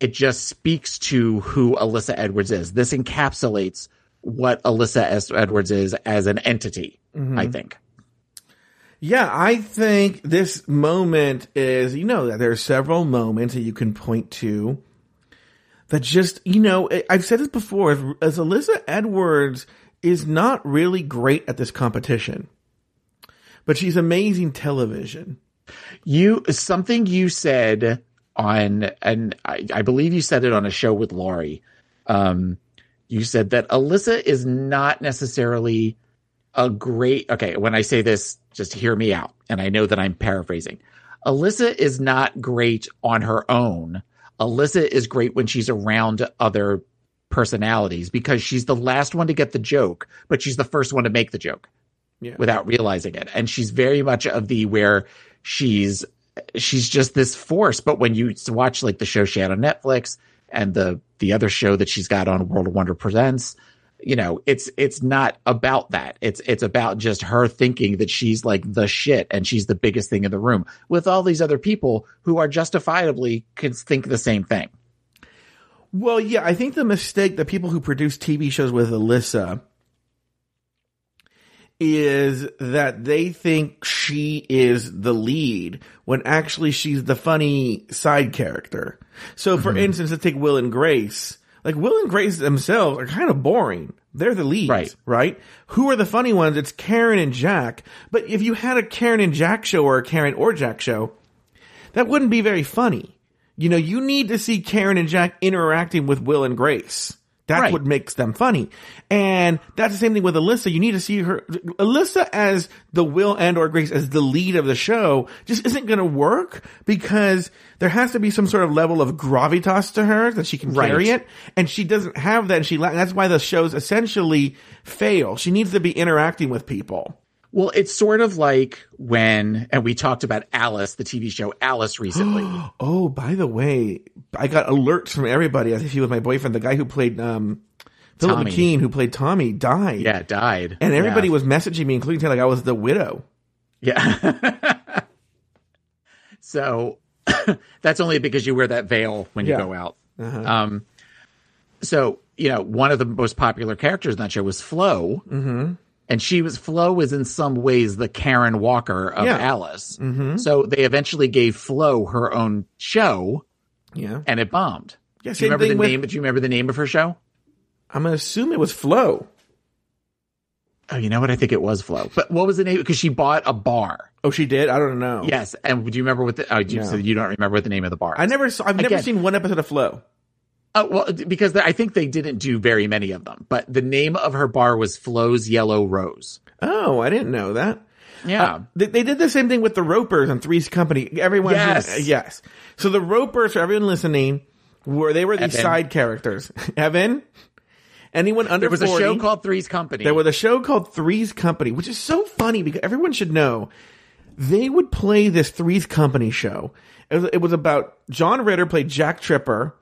it just speaks to who Alyssa Edwards is. This encapsulates what Alyssa S- Edwards is as an entity. Mm-hmm. I think. Yeah, I think this moment is, you know, that there are several moments that you can point to that just, you know, I've said this before, as, as Alyssa Edwards is not really great at this competition, but she's amazing television. You something you said on, and I, I believe you said it on a show with Laurie. Um, you said that Alyssa is not necessarily a great. Okay, when I say this, just hear me out, and I know that I'm paraphrasing. Alyssa is not great on her own. Alyssa is great when she's around other personalities because she's the last one to get the joke, but she's the first one to make the joke Yeah. without realizing it. And she's very much of the where she's she's just this force. But when you watch like the show she had on Netflix and the the other show that she's got on World of Wonder Presents, you know, it's it's not about that. It's it's about just her thinking that she's like the shit and she's the biggest thing in the room with all these other people who are justifiably can think the same thing. Well, yeah, I think the mistake that people who produce TV shows with Alyssa is that they think she is the lead when actually she's the funny side character. So for mm-hmm. instance, let's take Will and Grace. Like Will and Grace themselves are kind of boring. They're the leads, Right. right? Who are the funny ones? It's Karen and Jack. But if you had a Karen and Jack show or a Karen or Jack show, that wouldn't be very funny. You know, you need to see Karen and Jack interacting with Will and Grace That's Right. what makes them funny. And that's the same thing with Alyssa. You need to see her, Alyssa as the Will and or Grace as the lead of the show just isn't going to work because there has to be some sort of level of gravitas to her that she can Right. carry it. And she doesn't have that. And she, that's why the shows essentially fail. She needs to be interacting with people. Well, it's sort of like when, and we talked about Alice, the TV show Alice recently. Oh, by the way, I got alerts from everybody as if he was my boyfriend. The guy who played, um, Philip Tommy. McKeon, who played Tommy, died. yeah, died. And everybody yeah. was messaging me, including saying like I was the widow. Yeah. so that's only because you wear that veil when you Yeah. go out. Um, so you know, one of the most popular characters in that show was Flo, mm-hmm. And she was Flo was in some ways the Karen Walker of Yeah. Alice. Mm-hmm. So they eventually gave Flo her own show, Yeah. and it bombed. Yeah, Do you remember the with- name? Do you remember the name of her show? I'm gonna assume it was Flo. Oh, you know what? I think it was Flo. But what was the name? Because she bought a bar. Oh, she did. I don't know. Yes, and do you remember what the? Oh, you, No. so you don't remember what the name of the bar? I never. Saw, I've never Again. seen one episode of Flo. Oh, well, because I think they didn't do very many of them, but the name of her bar was Flo's Yellow Rose. Oh, I didn't know that. Yeah. Uh, they, they did the same thing with the Ropers on Three's Company. Everyone, Yes. yes. So the Ropers, for everyone listening, were they were these Evan. side characters. Evan, anyone under there was 40, a show called Three's Company. There was a show called Three's Company, which is so funny because everyone should know they would play this Three's Company show. It was, it was about John Ritter played Jack Tripper,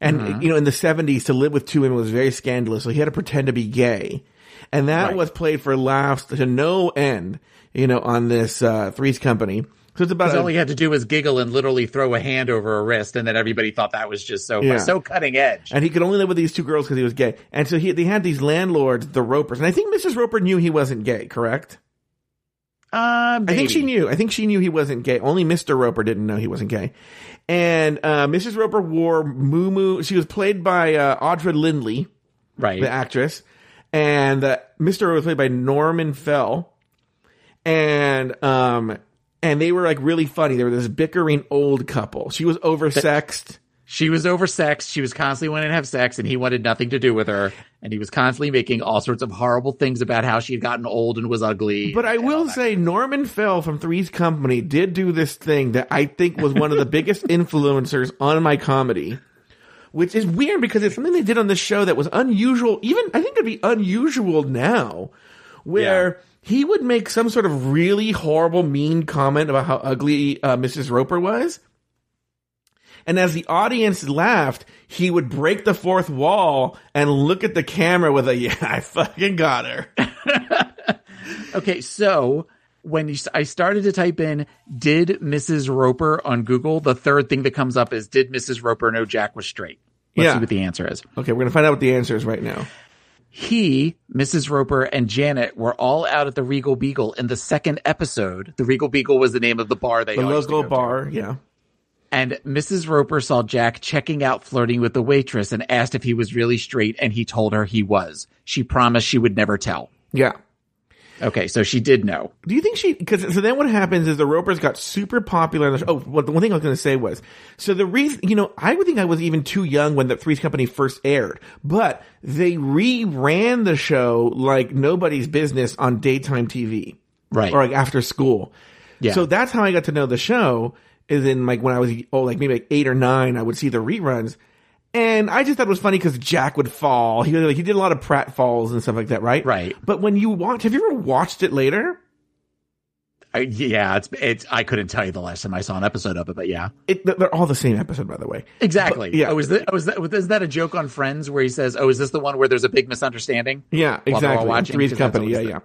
and Mm-hmm. you know in the seventies to live with two women was very scandalous, so he had to pretend to be gay, and that Right. was played for laughs to no end. You know on this uh, Three's Company. So it's about a- all he had to do was giggle and literally throw a hand over a wrist, and then everybody thought that was just so Yeah. so cutting edge. and he could only live with these two girls because he was gay. And so he, they had these landlords, the Ropers, and I think Mrs. Roper knew he wasn't gay. Correct? Uh, I think she knew. I think she knew he wasn't gay. Only Mr. Roper didn't know he wasn't gay. And uh, Mrs. Roper wore moo Moo She was played by uh, Audra Lindley, right. the actress, and uh, Mr. Roper was played by Norman Fell. And um, and they were like really funny. They were this bickering old couple. She was oversexed. She was oversexed. She was constantly wanting to have sex, and he wanted nothing to do with her. And he was constantly making all sorts of horrible things about how she had gotten old and was ugly. But I will say Norman Fell from Three's Company did do this thing that I think was one of the biggest influencers on my comedy. Which is weird because it's something they did on this show that was unusual. Even I think it'd be unusual now, where he would make some sort of really horrible, mean comment about how ugly uh, Mrs. Roper was. And as the audience laughed, he would break the fourth wall and look at the camera with a, yeah, I fucking got her. Okay, so when you, I started to type in "Did Mrs. Roper" on Google, the third thing that comes up is "Did Mrs. Roper know Jack was straight?" Let's Yeah. see what the answer is. Okay, we're gonna find out what the answer is right now. He, Mrs. Roper, and Janet were all out at the Regal Beagle in the second episode. The Regal Beagle was the name of the bar they The to local go to. bar, yeah. And Mrs. Roper saw Jack checking out flirting with the waitress and asked if he was really straight, and he told her he was. She promised she would never tell. Yeah. Okay, so she did know. Do you think she? Because so then what happens is the Ropers got super popular. The. Oh, well, the one thing I was going to say was so the reason you know I would think I was even too young when the Three's Company first aired, but they re-ran the show like nobody's business on daytime TV, Right. Or like after school. Yeah. So that's how I got to know the show. Is in like when I was oh like maybe like eight or nine, I would see the reruns. And I just thought it was funny because Jack would fall. He like, he did a lot of prat falls and stuff like that, right? Right. But when you watch, have you ever watched it later? I, yeah, it's it's. I couldn't tell you the last time I saw an episode of it, but yeah, It, they're all the same episode, by the way. exactly. But- yeah. Oh, is that, oh, is that is that a joke on Friends where he says, "Oh, is this the one where there's a big misunderstanding?" Yeah, While exactly. watching, Three's Company. Yeah, always yeah.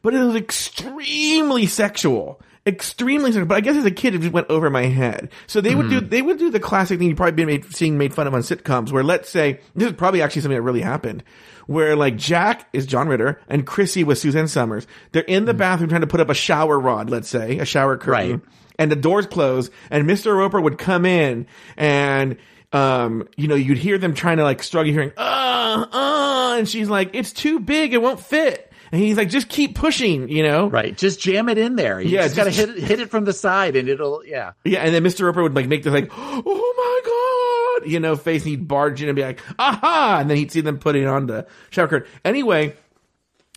But it was extremely sexual. Extremely sexual. But I guess as a kid, it just went over my head. So they would do, Mm-hmm. they would do the classic thing you've probably been made, seeing made fun of on sitcoms where let's say, this is probably actually something that really happened, where like Jack is John Ritter and Chrissy was Suzanne Somers. They're in the bathroom trying to put up a shower rod, let's say, a shower curtain. Right. And the doors close and Mr. Roper would come in and, um, you know, you'd hear them trying to like struggle hearing, uh, uh, and she's like, it's too big. It won't fit. And he's like, just keep pushing, you know? Right, just jam it in there. You Yeah, just, gotta hit it, hit it from the side, and it'll yeah. Yeah. And then Mr. Roper would like make this like, oh my God, you know, face, and he'd barge in and be like, aha! And then he'd see them putting it on the shower curtain. Anyway,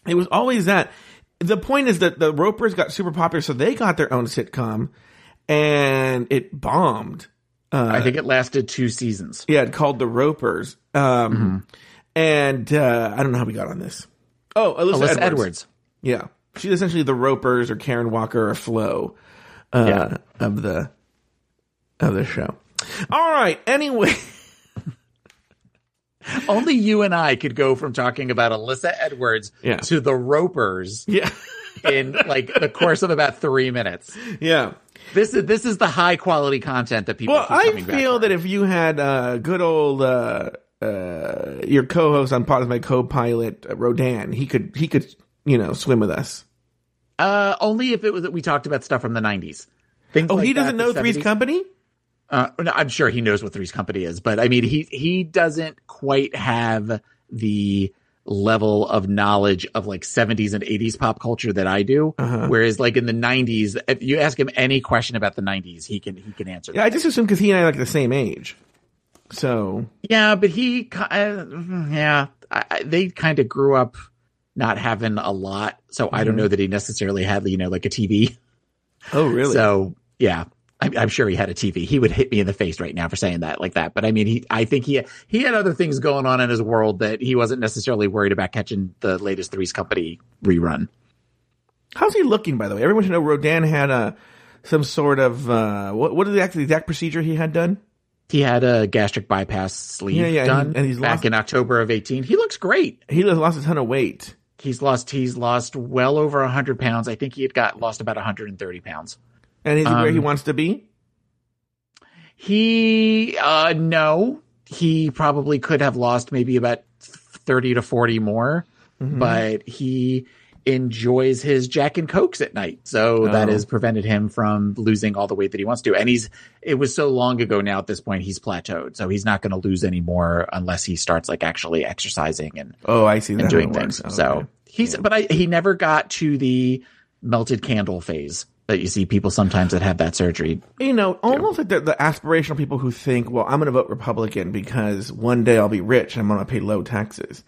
it was always that. The point is that the Ropers got super popular, so they got their own sitcom, and it bombed. I think it lasted two seasons. Yeah, it called The Ropers. Um, And uh, I don't know how we got on this. Oh, Alyssa, Alyssa Edwards. Edwards. Yeah, she's essentially the Ropers or Karen Walker or Flo uh, Yeah. of the of the show. All right. Anyway, Only you and I could go from talking about Alyssa Edwards Yeah. to the Ropers yeah, in like the course of about three minutes. yeah. This is this is the high quality content that people. Well, I feel that if you had uh, good old uh, uh, your co-host on Pod is my co-pilot uh, Rodan, he could he could you know swim with us. uh, only if it was that we talked about stuff from the nineties. Oh, like he doesn't the know Three's 70s. Company. Uh, no, I'm sure he knows what Three's Company is, but I mean, he he doesn't quite have the level of knowledge of like 70s and 80s pop culture that I do. Uh-huh. Whereas, like in the 90s, if you ask him any question about the 90s, he can he can answer. Yeah, I just assume because he and I are like the same age. So Yeah, but he, uh, yeah, I, I, they kind of grew up not having a lot, so I don't know that he necessarily had, you know, like a TV. oh really? So yeah, I'm, I'm sure he had a TV. He would hit me in the face right now for saying that like that. But I mean, he, I think he he had other things going on in his world that he wasn't necessarily worried about catching the latest Three's Company rerun. How's he looking, by the way? Everyone should know Rodan had a some sort of uh, what what is the exact, the exact procedure he had done? He had a gastric bypass sleeve Yeah, yeah, done and he's back lost- in October of 18. He looks great. He lost a ton of weight. He's lost he's lost well over 100 pounds. I think he had got lost about 130 pounds. And is he where he Um, wants to be? He uh no, he probably could have lost maybe about 30 to 40 more, Mm-hmm. but he enjoys his Jack and Cokes at night. So that Oh. has prevented him from losing all the weight that he wants to. And he's it was so long ago now at this point he's plateaued. So he's not going to lose any more unless he starts like actually exercising and Oh, I see. and doing things. So Okay. he's, but I, he never got to the melted candle phase that you see people sometimes that have that surgery. you know, almost like the, the aspirational people who think, well, I'm going to vote Republican because one day I'll be rich and I'm going to pay low taxes.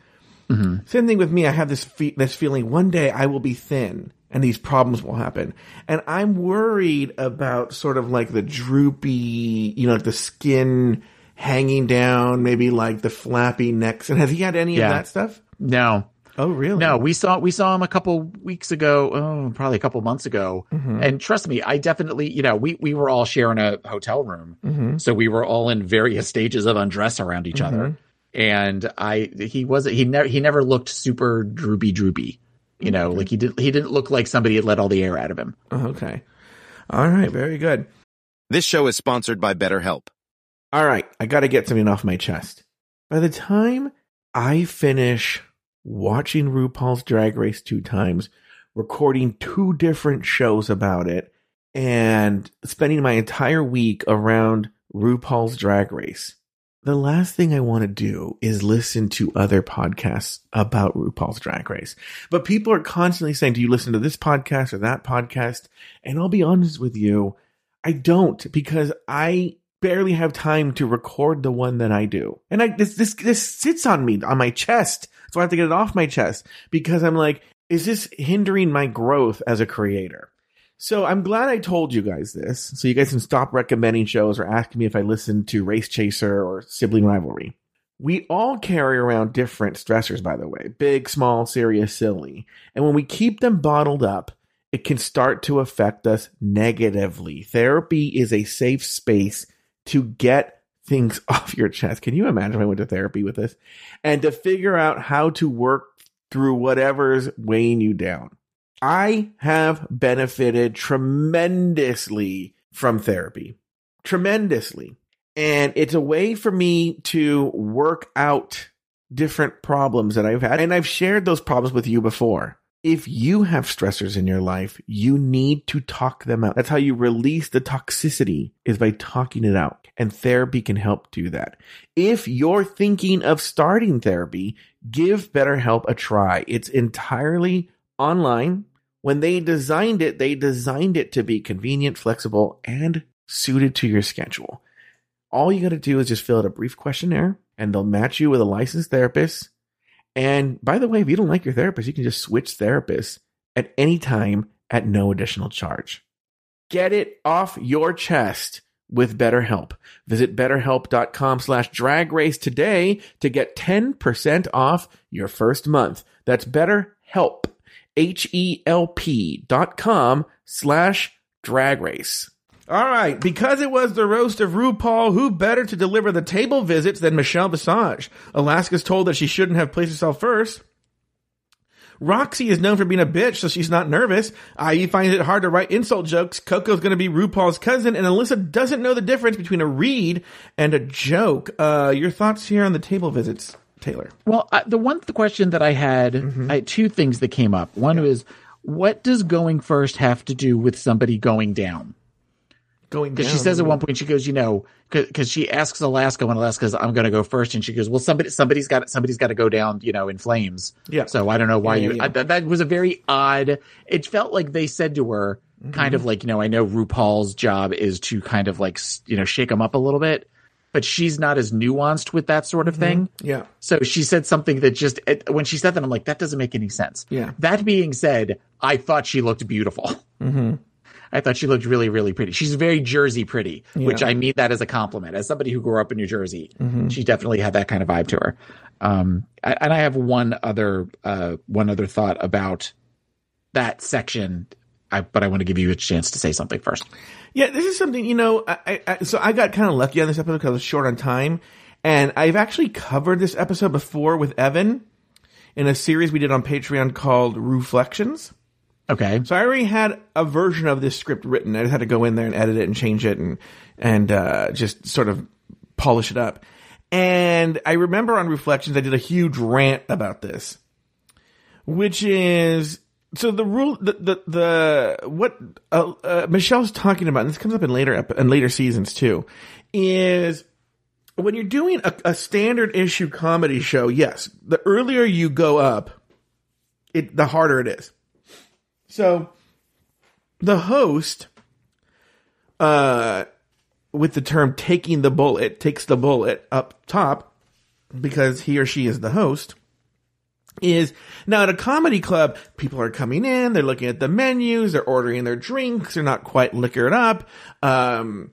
Mm-hmm. Same thing with me. I have this fe- this feeling one day I will be thin and these problems will happen. And I'm worried about sort of like the droopy, you know, like the skin hanging down, maybe like the flappy necks. And has he had any Yeah. of that stuff? No, Oh, really? no, we saw, we saw him a couple weeks ago. Oh, probably a couple months ago. Mm-hmm. And trust me, I definitely, you know, we, we were all sharing a hotel room. Mm-hmm. So we were all in various stages of undress around each other. And I, he wasn't, he never, he never looked super droopy, droopy. You know, like he did, he didn't look like somebody had let all the air out of him. Oh, okay. All right. Very good. This show is sponsored by BetterHelp. All right, I got to get something off my chest. By the time I finish watching RuPaul's Drag Race two times, recording two different shows about it, and spending my entire week around RuPaul's Drag Race, the last thing I want to do is listen to other podcasts about RuPaul's Drag Race. But people are constantly saying, Do you listen to this podcast or that podcast? And I'll be honest with you, I don't because I barely have time to record the one that I do. And I this this this sits on me on my chest. So I have to get it off my chest because I'm like, is this hindering my growth as a creator? So I'm glad I told you guys this. So you guys can stop recommending shows or asking me if I listen to Race Chaser or Sibling Rivalry. We all carry around different stressors, by the way big, small, serious, silly. And when we keep them bottled up, it can start to affect us negatively. Therapy is a safe space to get things off your chest. Can you imagine I went to therapy with this? And to figure out how to work through whatever's weighing you down. I have benefited tremendously from therapy. Tremendously. And it's a way for me to work out different problems that I've had. And I've shared those problems with you before. If you have stressors in your life, you need to talk them out. That's how you release the toxicity is by talking it out. And therapy can help do that. If you're thinking of starting therapy, give BetterHelp a try. It's entirely online. When they designed it, they designed it to be convenient, flexible, and suited to your schedule. All you got to do is just fill out a brief questionnaire and they'll match you with a licensed therapist. And by the way, if you don't like your therapist, you can just switch therapists at any time at no additional charge. Get it off your chest with BetterHelp. Visit betterhelp.com slash drag race today to get 10% off your first month. That's betterhelp, H-E-L-P dot com slash drag race. All right, because it was the roast of RuPaul, who better to deliver the table visits than Michelle Visage? Alaska's told that she shouldn't have placed herself first. Roxxxy is known for being a bitch, so she's not nervous. Ivy finds it hard to write insult jokes. Coco's gonna be RuPaul's cousin, and Alyssa doesn't know the difference between a read and a joke. Uh, your thoughts here on the table visits, Taylor? Well, I, the one the question that I had, Mm-hmm. I had two things that came up. One was, what does going first have to do with somebody going down? Going Because she says at one point, she goes, you know, because she asks Alaska when Alaska's, I'm going to go first, and she goes, well, somebody, somebody's got, somebody's got to go down, you know, in flames. Yeah. So I don't know why Yeah, you. yeah, I, that, that was a very odd. It felt like they said to her, Mm-hmm. kind of like, you know, I know RuPaul's job is to kind of like, you know, shake them up a little bit, but she's not as nuanced with that sort of thing. yeah, So she said something that just when she said that, I'm like, that doesn't make any sense. Yeah. That being said, I thought she looked beautiful. Mm-hmm. I thought she looked really, really pretty. She's very Jersey pretty, which I mean that as a compliment. As somebody who grew up in New Jersey, Mm-hmm. she definitely had that kind of vibe to her. Um, I- and I have one other, uh, one other thought about that section. I, but I want to give you a chance to say something first. Yeah, this is something you know. I, I, so I got kind of lucky on this episode because I was short on time, and I've actually covered this episode before with Evan in a series we did on Patreon called Reflections. Okay. So I already had a version of this script written. I just had to go in there and edit it and change it and and uh, just sort of polish it up. And I remember on Reflections I did a huge rant about this, which is so the rule the the, the what uh, uh, Michelle's talking about. And this comes up in later in later seasons too. Is when you're doing a, a standard issue comedy show, yes, the earlier you go up, it the harder it is. So the host, uh, with the term taking the bullet, takes the bullet up top because he or she is the host. Is now at a comedy club, people are coming in, they're looking at the menus, they're ordering their drinks, they're not quite liquored up. Um,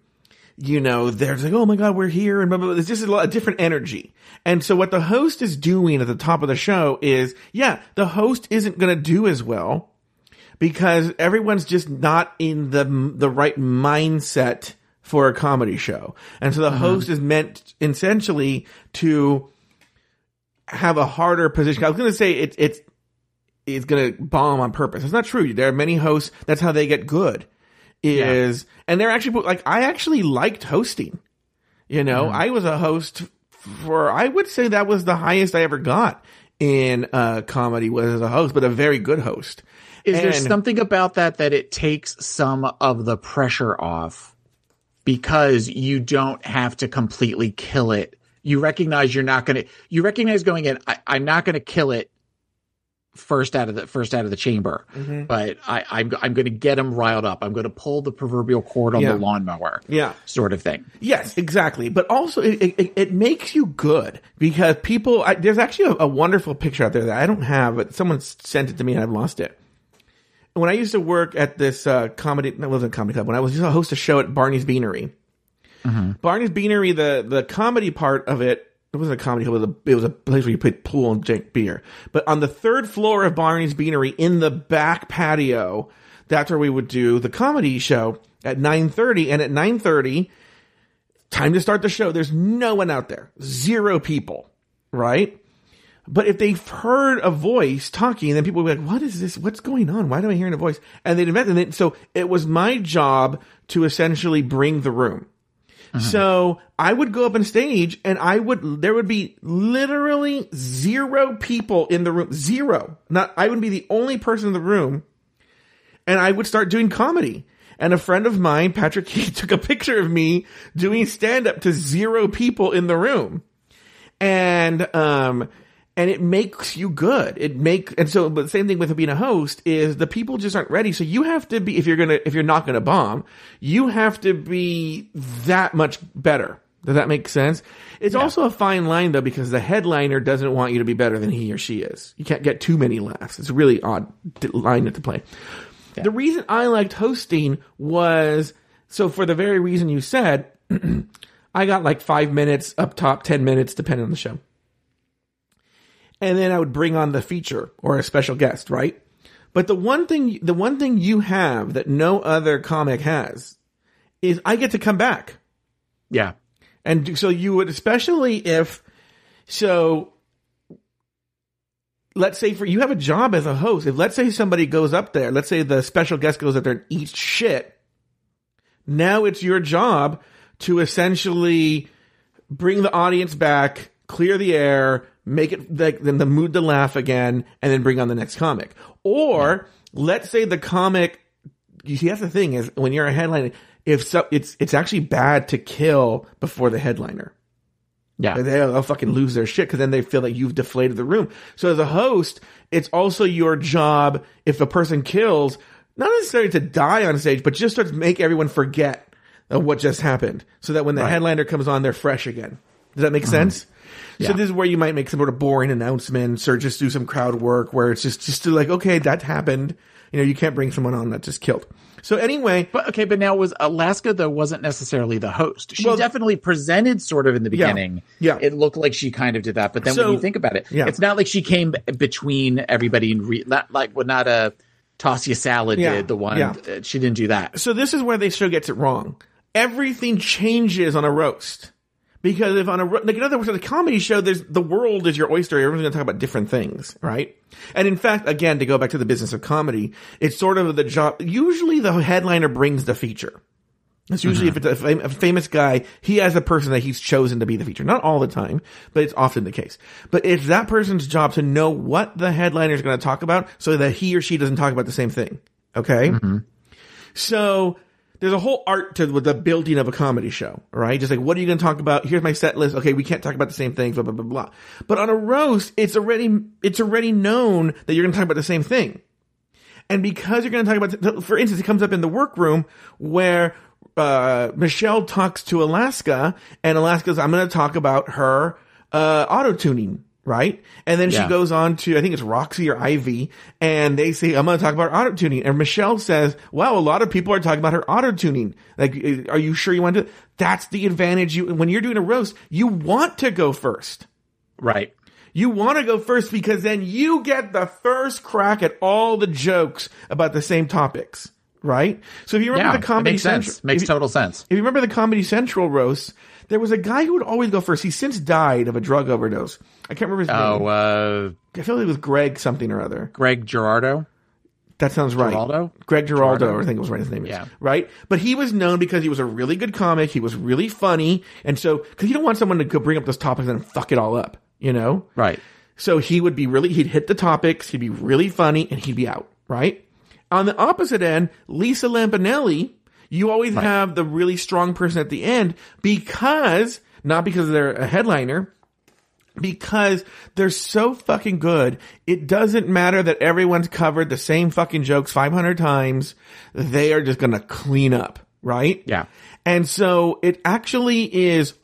you know, they're like, oh my God, we're here. And blah, blah, blah. There's just a lot of different energy. And so what the host is doing at the top of the show is, yeah, the host isn't going to do as well because everyone's just not in the, the right mindset for a comedy show. And so the host is meant essentially to have a harder position. I was going to say it's, it's, it's going to bomb on purpose. It's not true. There are many hosts. That's how they get good is, and they're actually, like, I actually liked hosting. You know, I was a host for, I would say that was the highest I ever got in, uh, comedy was as a host, but a very good host. Is there something about that that it takes some of the pressure off because you don't have to completely kill it? You recognize you're not going to, you recognize going in, I, I'm not going to kill it first out of the first out of the chamber, Mm-hmm. but I, I'm I'm going to get them riled up. I'm going to pull the proverbial cord on Yeah. the lawnmower, Yeah. sort of thing. Yes, exactly. But also, it, it, it makes you good because people. I, there's actually a, a wonderful picture out there that I don't have, but someone sent it to me and I've lost it. When I used to work at this uh, comedy, that wasn't a comedy club. When I was used to host a show at Barney's Beanery. Mm-hmm. Barney's Beanery, the the comedy part of it. It wasn't a comedy club. It was a, it was a place where you played pool and drank beer. But on the third floor of Barney's Beanery, in the back patio, that's where we would do the comedy show at nine thirty. And at nine thirty, time to start the show. There's no one out there. Zero people, right? But if they've heard a voice talking, then people will be like, what is this? What's going on? Why am I hearing a voice? And they'd invent it. So it was my job to essentially bring the room. So I would go up on stage and I would, there would be literally zero people in the room. Zero. Not, I would be the only person in the room and I would start doing comedy. And a friend of mine, Patrick Key, took a picture of me doing stand up to zero people in the room. And, um, and it makes you good. It make, and so, but the same thing with being a host is the people just aren't ready. So you have to be, if you're gonna, if you're not gonna bomb, you have to be that much better Does that make sense? It's also a fine line though because the headliner doesn't want you to be better than he or she is. You can't get too many laughs. It's a really odd line to play. The reason I liked hosting was so for the very reason you said, I got like five minutes up top, 10 minutes, depending on the show. And then I would bring on the feature or a special guest, right? But the one thing, the one thing you have that no other comic has is I get to come back. Yeah. And so you would, especially if, so let's say for you have a job as a host. If let's say somebody goes up there, let's say the special guest goes up there and eats shit. Now it's your job to essentially bring the audience back, clear the air, make it like then the mood to laugh again, and then bring on the next comic. Or let's say the comic. You see, that's the thing is when you're a headliner, if so, it's it's actually bad to kill before the headliner. Yeah. They'll, they'll fucking lose their shit because then they feel like you've deflated the room. So as a host, it's also your job if a person kills, not necessarily to die on stage, but just to make everyone forget what just happened, so that when the headliner comes on, they're fresh again. Does that make uh-huh. sense? So this is where you might make some sort of boring announcements or just do some crowd work where it's just just to like, okay, that happened. You know, you can't bring someone on that just killed. So anyway, But okay, but now was Alaska though wasn't necessarily the host. She Well- definitely presented sort of in the beginning. Yeah. It looked like she kind of did that, but then So- when you think about it, Yeah. it's not like she came between everybody and re- not like what not a Tossia Salad Yeah. did the one. Yeah. uh, she didn't do that. so this is where they show gets it wrong. Everything changes on a roast. Because if on a, like in other words, on a comedy show, there's, the world is your oyster. Everyone's going to talk about different things, right? And in fact, again, to go back to the business of comedy, it's sort of the job, usually the headliner brings the feature. It's usually mm-hmm. if it's a, fam- a famous guy, he has a person that he's chosen to be the feature. Not all the time, but it's often the case. But it's that person's job to know what the headliner is going to talk about so that he or she doesn't talk about the same thing. Okay? Mm-hmm. So there's a whole art to the building of a comedy show, right? Just like, what are you going to talk about? Here's my set list. Okay, we can't talk about the same things, blah, blah, blah, blah. But on a roast, it's already, it's already known that you're going to talk about the same thing. And because you're going to talk about, for instance, it comes up in the workroom where uh, Michelle talks to Alaska, and Alaska's, I'm going to talk about her uh, auto tuning, right? And then Yeah. she goes on to, I think it's Roxxxy or Ivy, and they say, I'm going to talk about auto tuning. And Michelle says, wow, a lot of people are talking about her auto tuning. Like, uh, are you sure you want to? That's the advantage. You when you're doing a roast, you want to go first. Right. You want to go first because then you get the first crack at all the jokes about the same topics, right? So if you remember Yeah. the Comedy makes Central, sense. Makes if you- total sense. if you remember the Comedy Central roast, there was a guy who would always go first. He's since died of a drug overdose. I can't remember his Oh, name. Oh, uh, I feel like it was Greg something or other. Greg Gerardo. That sounds right. Giraldo? Greg Giraldo? I think it was right. His name is Yeah. right. But he was known because he was a really good comic. He was really funny, and so because you don't want someone to go bring up those topics and fuck it all up, you know? Right. So he would be really, he'd hit the topics, he'd be really funny, and he'd be out, right? On the opposite end, Lisa Lampanelli, you always have the really strong person at the end because, not because they're a headliner, because they're so fucking good. It doesn't matter that everyone's covered the same fucking jokes 500 times. They are just gonna clean up, right? Yeah. And so it actually is,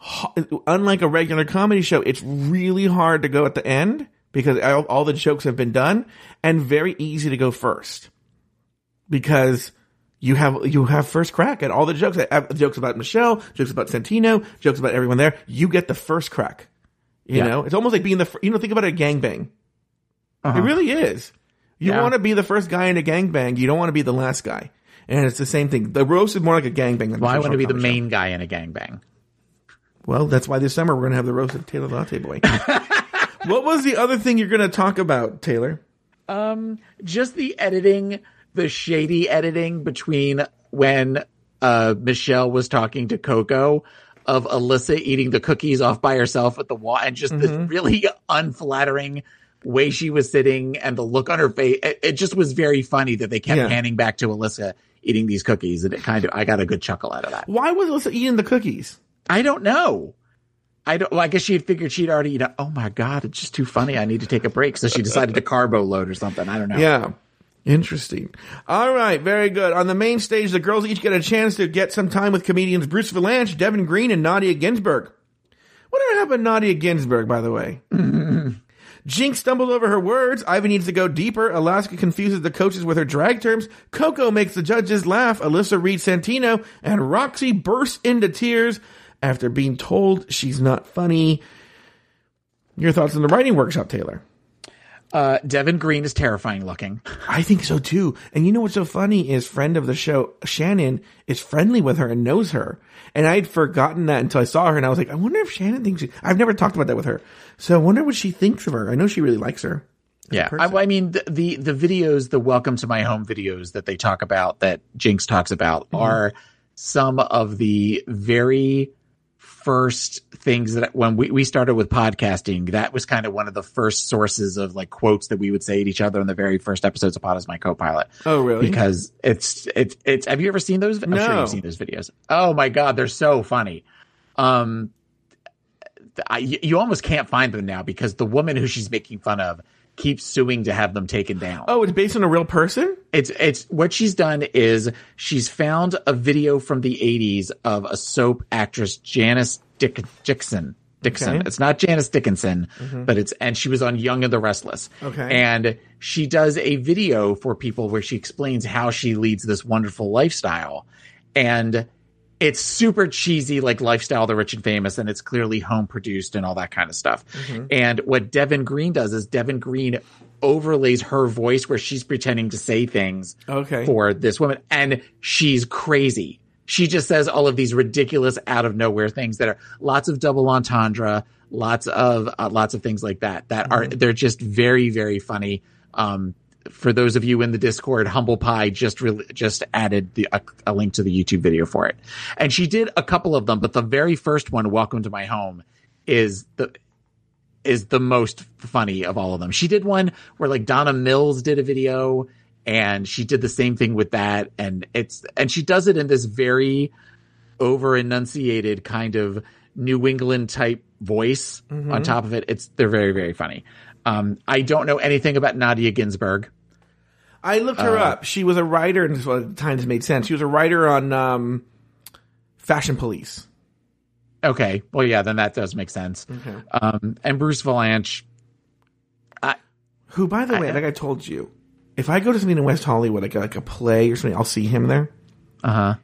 unlike a regular comedy show, it's really hard to go at the end because all, all the jokes have been done and very easy to go first because you have, you have first crack at all the jokes, jokes about Michelle, jokes about Santino, jokes about everyone there. You get the first crack. You Yeah. know, it's almost like being the, you know, think about a gangbang. Uh-huh. It really is. You Yeah. want to be the first guy in a gangbang. You don't want to be the last guy. And it's the same thing. The roast is more like a gangbang than Well, I want to be the comedy show. main guy in a gangbang. Well, that's why this summer we're going to have the roast of Taylor Latte Boy. what was the other thing you're going to talk about, Taylor? Um, just the editing, the shady editing between when uh, Michelle was talking to Coco of Alyssa eating the cookies off by herself at the wall and just Mm-hmm. the really unflattering way she was sitting and the look on her face. It, it just was very funny that they kept Yeah. panning back to Alyssa eating these cookies and it kind of, I got a good chuckle out of that. Why was Alyssa eating the cookies? I don't know. I don't. Well, I guess she had figured she'd already eaten. Oh my god, it's just too funny. I need to take a break, so she decided to carbo load or something. I don't know. Yeah. Interesting. All right. Very good. On the main stage, the girls each get a chance to get some time with comedians Bruce Vilanch, Devin Green, and Nadya Ginsburg. Whatever happened to Nadya Ginsburg, by the way? Jinkx stumbles over her words. Ivy needs to go deeper. Alaska confuses the coaches with her drag terms. Coco makes the judges laugh. Alyssa reads Santino. And Roxxxy bursts into tears after being told she's not funny. Your thoughts on the writing workshop, Taylor? Uh, Devin Green is terrifying looking. I think so too. And you know what's so funny is friend of the show, Shannon, is friendly with her and knows her. And I'd forgotten that until I saw her and I was like, I wonder if Shannon thinks she, I've never talked about that with her. So I wonder what she thinks of her. I know she really likes her. Yeah, I. I mean the, the the videos, the welcome to my home videos that they talk about, that Jinkx talks about, are some of the very first things that when we, we started with podcasting, that was kind of one of the first sources of like quotes that we would say to each other in the very first episodes of Pod as My Co-Pilot. Oh, really? Because it's it's it's. Have you ever seen those? I'm sure No. you've seen those videos. Oh my god, they're so funny. Um, I, you almost can't find them now because the woman who she's making fun of keeps suing to have them taken down. Oh, it's based on a real person? It's it's what she's done is she's found a video from the 80s of a soap actress Janice Dick, Dixon. Dixon. Okay. It's not Janice Dickinson, mm-hmm. but it's and she was on Young and the Restless. Okay. And she does a video for people where she explains how she leads this wonderful lifestyle. And it's super cheesy, like lifestyle, the rich and famous, and it's clearly home produced and all that kind of stuff. And what Devin Green does is Devin Green overlays her voice where she's pretending to say things Okay. for this woman, and she's crazy. She just says all of these ridiculous, out of nowhere things that are lots of double entendre, lots of uh, lots of things like that. That are they're just very, very funny. Um, for those of you in the Discord, Humble Pie just really just added the a, a link to the YouTube video for it, and she did a couple of them, but the very first one, "Welcome to My Home," is the is the most funny of all of them. She did one where like Donna Mills did a video and she did the same thing with that and it's and she does it in this very over enunciated kind of New England type voice mm-hmm. on top of it. It's they're very very funny. Um I don't know anything about Nadya Ginsburg. I looked her Uh, up. She was a writer, and well, at the time made sense. She was a writer on um, Fashion Police. Okay. Well yeah, then that does make sense. Um and Bruce Vilanch I, Who, by the way, like I told you, if I go to something in West Hollywood, like a, like a play or something, I'll see him there. uh-huh.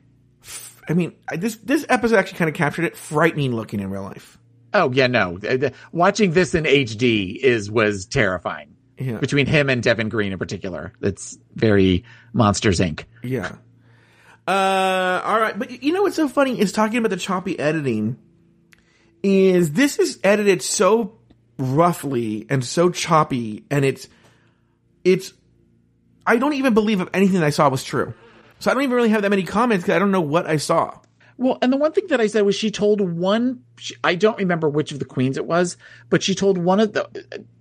I mean, I, this this episode actually kind of captured it. Frightening looking in real life. Oh yeah, no. Uh, Watching this in HD is was terrifying. Yeah. Between him and Devin Green in particular, it's very Monsters Inc. Yeah. Uh, all right, but you know what's so funny is talking about the choppy editing. Is this is edited so roughly and so choppy, and it's it's. I don't even believe if anything I saw was true, so I don't even really have that many comments because I don't know what I saw. Well, and the one thing that I said was she told one. She, I don't remember which of the queens it was, but she told one of the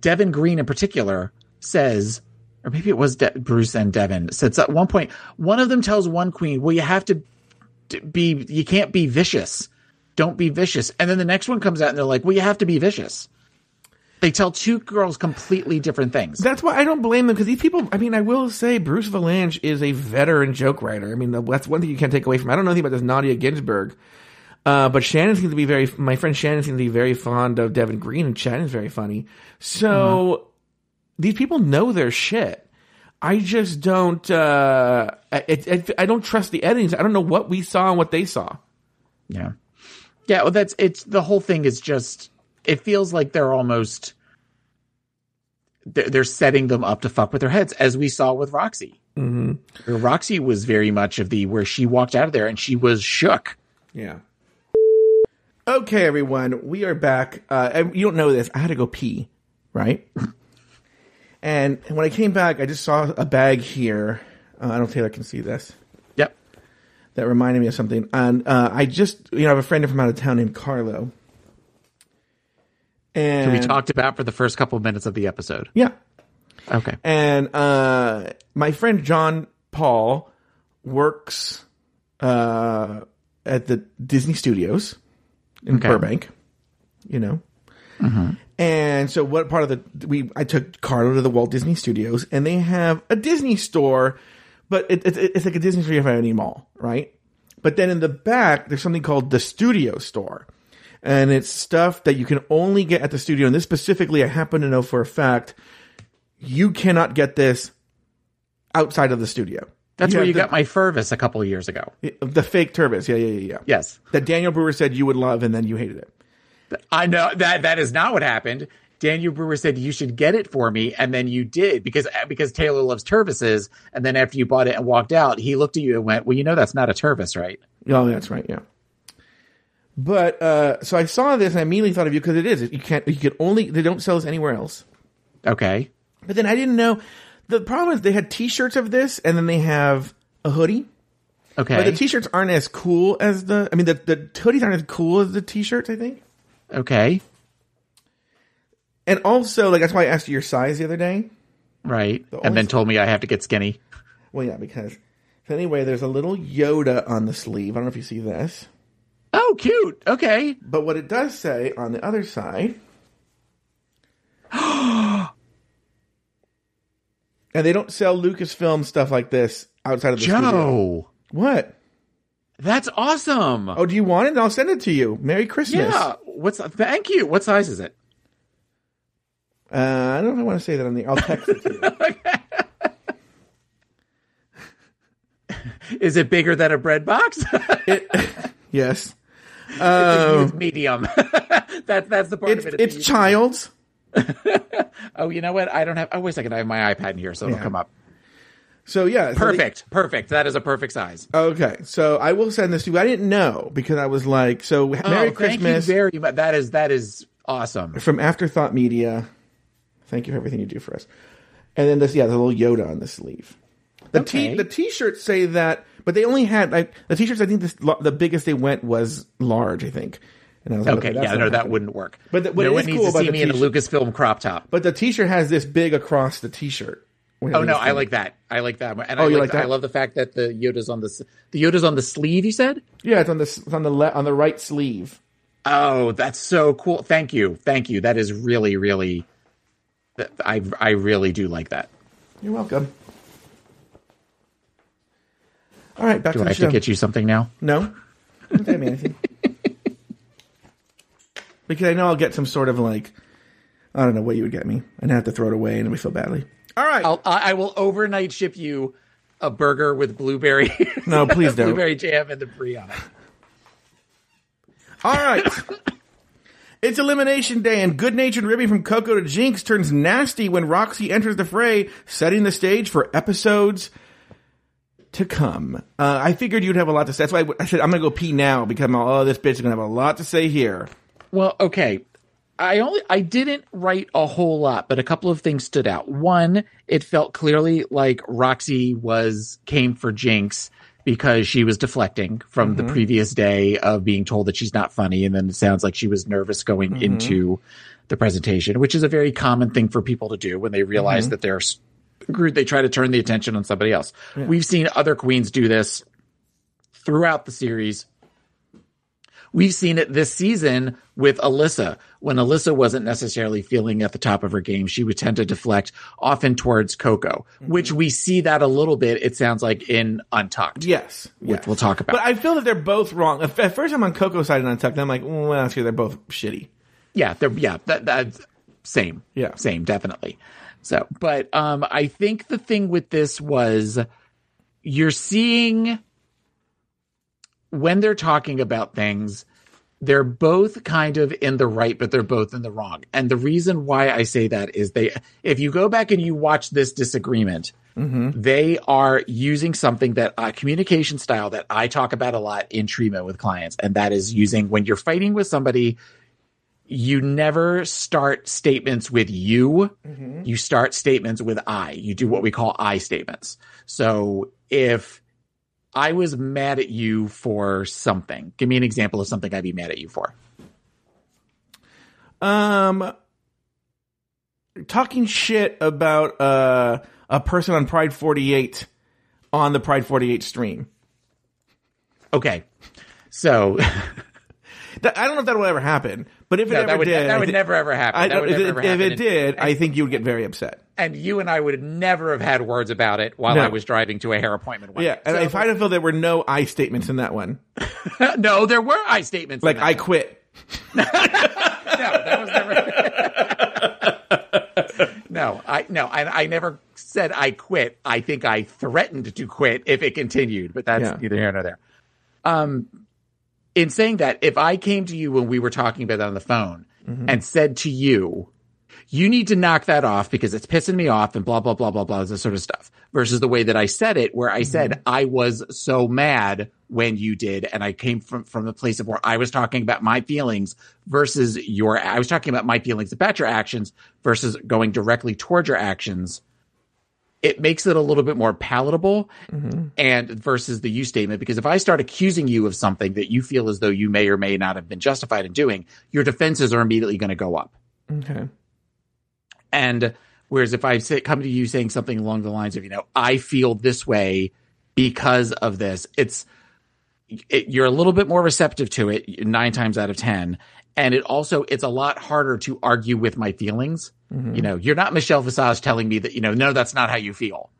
Devin Green in particular says, or maybe it was De- Bruce and Devin said at one point, one of them tells one queen, "Well, you have to be. You can't be vicious. Don't be vicious." And then the next one comes out and they're like, "Well, you have to be vicious." They tell two girls completely different things. That's why I don't blame them because these people. I mean, I will say Bruce Vilanch is a veteran joke writer. I mean, that's one thing you can't take away from. I don't know anything about this Nadya Ginsburg, uh, but Shannon seems to be very. My friend Shannon seems to be very fond of Devin Green, and Shannon's very funny. So these people know their shit. I just don't. Uh, I, I, I don't trust the editings. I don't know what we saw and what they saw. Yeah. Yeah, well that's it's the whole thing is just it feels like they're almost they're, they're setting them up to fuck with their heads as we saw with Roxxxy. Mm-hmm. Roxxxy was very much of the where she walked out of there and she was shook. Yeah. Okay, everyone, we are back. Uh, you don't know this. I had to go pee, right? and when I came back, I just saw a bag here. Uh, I don't know if Taylor can see this. Yep. That reminded me of something. And uh, I just, you know, I have a friend from out of town named Carlo. And we talked about for the first couple of minutes of the episode. Yeah. Okay. And uh, my friend John Paul works uh, at the Disney Studios in Okay. Burbank. You know. And so, what part of the we? I took Carlo to the Walt Disney Studios, and they have a Disney store, but it, it, it's like a Disney store you have at any mall, right? But then in the back, there's something called the Studio Store, and it's stuff that you can only get at the studio. And this specifically, I happen to know for a fact, you cannot get this outside of the studio. That's where you the, got my Tervis a couple of years ago. the fake Tervis. Yeah, yeah, yeah, yeah. Yes. That Daniel Brewer said you would love, and then you hated it. I know that that is not what happened. Daniel Brewer said you should get it for me, and then you did because because Taylor loves Tervises. And then after you bought it and walked out, he looked at you and went, "Well, you know that's not a Tervis, right?" Oh, that's right. Yeah. But uh, so I saw this and I immediately thought of you because it is. You can't. You can only. They don't sell this anywhere else. Okay. But then I didn't know. The problem is they had T-shirts of this, and then they have a hoodie. Okay. But the T-shirts aren't as cool as the. I mean, the the hoodies aren't as cool as the T-shirts. I think. okay. And also, like that's why I asked you your size the other day. Right. The and then told me I have to get skinny. Well, yeah, because. So anyway, there's a little Yoda on the sleeve. I don't know if you see this, Oh, cute. Okay. but what it does say on the other side. and they don't sell Lucasfilm stuff like this outside of the studio. Joe, What? that's awesome. Oh, do you want it? I'll send it to you. Merry Christmas. yeah. What's thank you. What size is it? Uh, I don't know if I want to say that on the. I'll text it to you. Is it bigger than a bread box? yes. Oh. it's medium. that's that's the part It's of it. it's child's. oh, you know what? I don't have. Oh, wait a second. I have my iPad in here, so it'll come up. So yeah, so they- Perfect. Perfect. That is a perfect size. okay, so I will send this to you. I didn't know because I was like, so oh, Merry oh, thank Christmas very much. That is that is awesome. from Afterthought Media. Thank you for everything you do for us. And then this, yeah, the little Yoda on the sleeve. The t Okay. the t-shirts say that, but they only had like the t-shirts. I think this, the biggest they went was large. I think. And I was like, Okay, that's yeah, no, that wouldn't work. But the- what no it one needs cool to see me in a Lucasfilm crop top. But the t-shirt has this big across the t-shirt. Oh no, I like that. I like that. And Oh, I you like, like that? I love the fact that the Yoda's on the the Yoda's on the sleeve. You said. Yeah, it's on the it's on the le- on the right sleeve. Oh, that's so cool. Thank you. Thank you. That is really, really. I I really do like that. You're welcome. All right, back Do to I the have show. to get you something now? No, don't tell me anything. because I know I'll get some sort of like, I don't know what you would get me, and I have to throw it away, and we feel badly. All right, I'll, I I will overnight ship you a burger with blueberry. no, please don't. blueberry jam and the brie on it. All right. It's elimination day, and good-natured Ribby from Coco to Jinkx turns nasty when Roxxxy enters the fray, setting the stage for episodes to come. Uh, I figured you'd have a lot to say. That's why I said I'm gonna go pee now because I'm all, oh, this bitch is gonna have a lot to say here. Well, okay. I only I didn't write a whole lot, but a couple of things stood out. One, it felt clearly like Roxxxy was came for Jinkx because she was deflecting from the mm-hmm. previous day of being told that she's not funny, and then it sounds like she was nervous going mm-hmm. into the presentation, which is a very common thing for people to do when they realize mm-hmm. that they're. Group they try to turn the attention on somebody else. We've seen other queens do this throughout the series. We've seen it this season with Alyssa. When Alyssa wasn't necessarily feeling at the top of her game, she would tend to deflect often towards Coco, mm-hmm. which we see that a little bit, it sounds like, in Untucked. Yes, Which yes. we'll talk about. But I feel that they're both wrong. At first, I'm on Coco's side and Untucked. and I'm like, well, actually, they're both shitty. yeah, they're, yeah, that, that's same. Yeah. Same, definitely. So, but, um, I think the thing with this was you're seeing when they're talking about things, they're both kind of in the right, but they're both in the wrong. And the reason why I say that is they, if you go back and you watch this disagreement, they are using something that a communication style that I talk about a lot in treatment with clients. And that is using when you're fighting with somebody, you never start statements with you. You start statements with I. You do what we call I statements. So if I was mad at you for something, give me an example of something I'd be mad at you for. Um, talking shit about uh, a person on Pride 48 on the Pride 48 stream. Okay. So That, I don't know if that will ever happen, but if it No, ever that would, did, that would thi- never ever happen. I that would if, never it, ever if happen. it And- did, I think you would get very upset. and you and I would never have had words about it while No. I was driving to a hair appointment. Yeah, day. and So- I find feel there were no I statements in that one. no, there were I statements. Like I one. quit. no, that was never. no, I no, I, I never said I quit. I think I threatened to quit if it continued, but that's Yeah. neither here nor there. Um, in saying that, if I came to you when we were talking about that on the phone mm-hmm. and said to you, you need to knock that off because it's pissing me off and blah, blah, blah, blah, blah, this sort of stuff versus the way that I said it, where I said mm-hmm. I was so mad when you did. And I came from, from the place of where I was talking about my feelings versus your, I was talking about my feelings about your actions versus going directly towards your actions. It makes it a little bit more palatable mm-hmm. and versus the you statement. Because if I start accusing you of something that you feel as though you may or may not have been justified in doing, your defenses are immediately going to go up. Okay. And whereas if I say, come to you saying something along the lines of, you know, I feel this way because of this, it's, it, you're a little bit more receptive to it nine times out of 10. And it also, it's a lot harder to argue with my feelings. Mm-hmm. You know, you're not Michelle Visage telling me that, you know, no, that's not how you feel.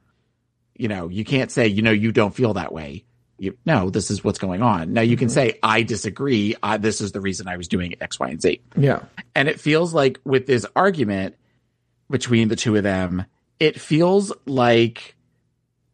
You know, you can't say, you know, you don't feel that way. You, no, this is what's going on. Now you can mm-hmm. say, I disagree. I, this is the reason I was doing X, Y, and Z. Yeah. And it feels like with this argument between the two of them, it feels like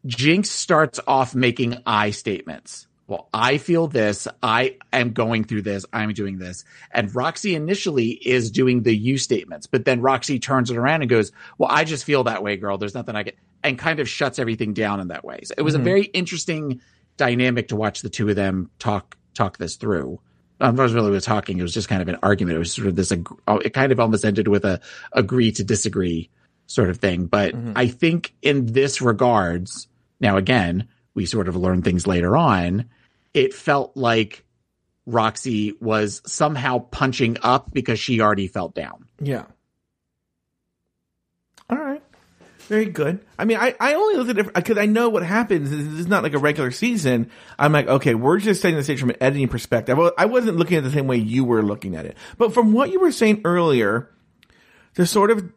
Jinkx starts off making I statements. Well, I feel this. I am going through this. I'm doing this. And Roxxxy initially is doing the you statements, but then Roxxxy turns it around and goes, well, I just feel that way, girl. There's nothing I can, and kind of shuts everything down in that way. So it was a mm-hmm. very interesting dynamic to watch the two of them talk, talk this through. Um, I wasn't really talking. It was just kind of an argument. It was sort of this, oh, it kind of almost ended with a agree to disagree sort of thing. But mm-hmm. I think in this regards, now again, we sort of learn things later on. It felt like Roxxxy was somehow punching up because she already felt down. Yeah. All right. Very good. I mean, I, I only looked at it because I know what happens. This is not like a regular season. I'm like, okay, we're just setting the stage from an editing perspective. I wasn't looking at the same way you were looking at it. But from what you were saying earlier, to sort of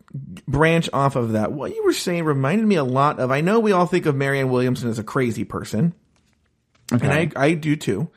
branch off of that, what you were saying reminded me a lot of, I know we all think of Marianne Williamson as a crazy person. And I, I do too.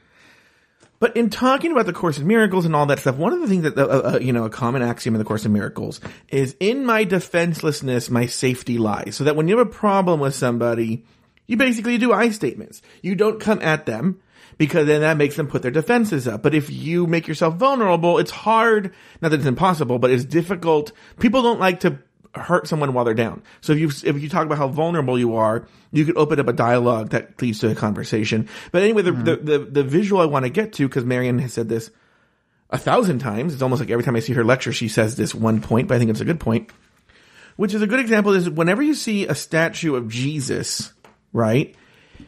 But in talking about the Course in Miracles and all that stuff, one of the things that, uh, uh, you know, a common axiom in the Course in Miracles is in my defenselessness, my safety lies. So that when you have a problem with somebody, you basically do I statements. You don't come at them because then that makes them put their defenses up. But if you make yourself vulnerable, it's hard, not that it's impossible, but it's difficult. People don't like to hurt someone while they're down. So if you if you talk about how vulnerable you are, you could open up a dialogue that leads to a conversation. But anyway, the the, mm-hmm. the, the visual I want to get to because Marianne has said this a thousand times. It's almost like every time I see her lecture, she says this one point. But I think it's a good point. Which is a good example is whenever you see a statue of Jesus, right?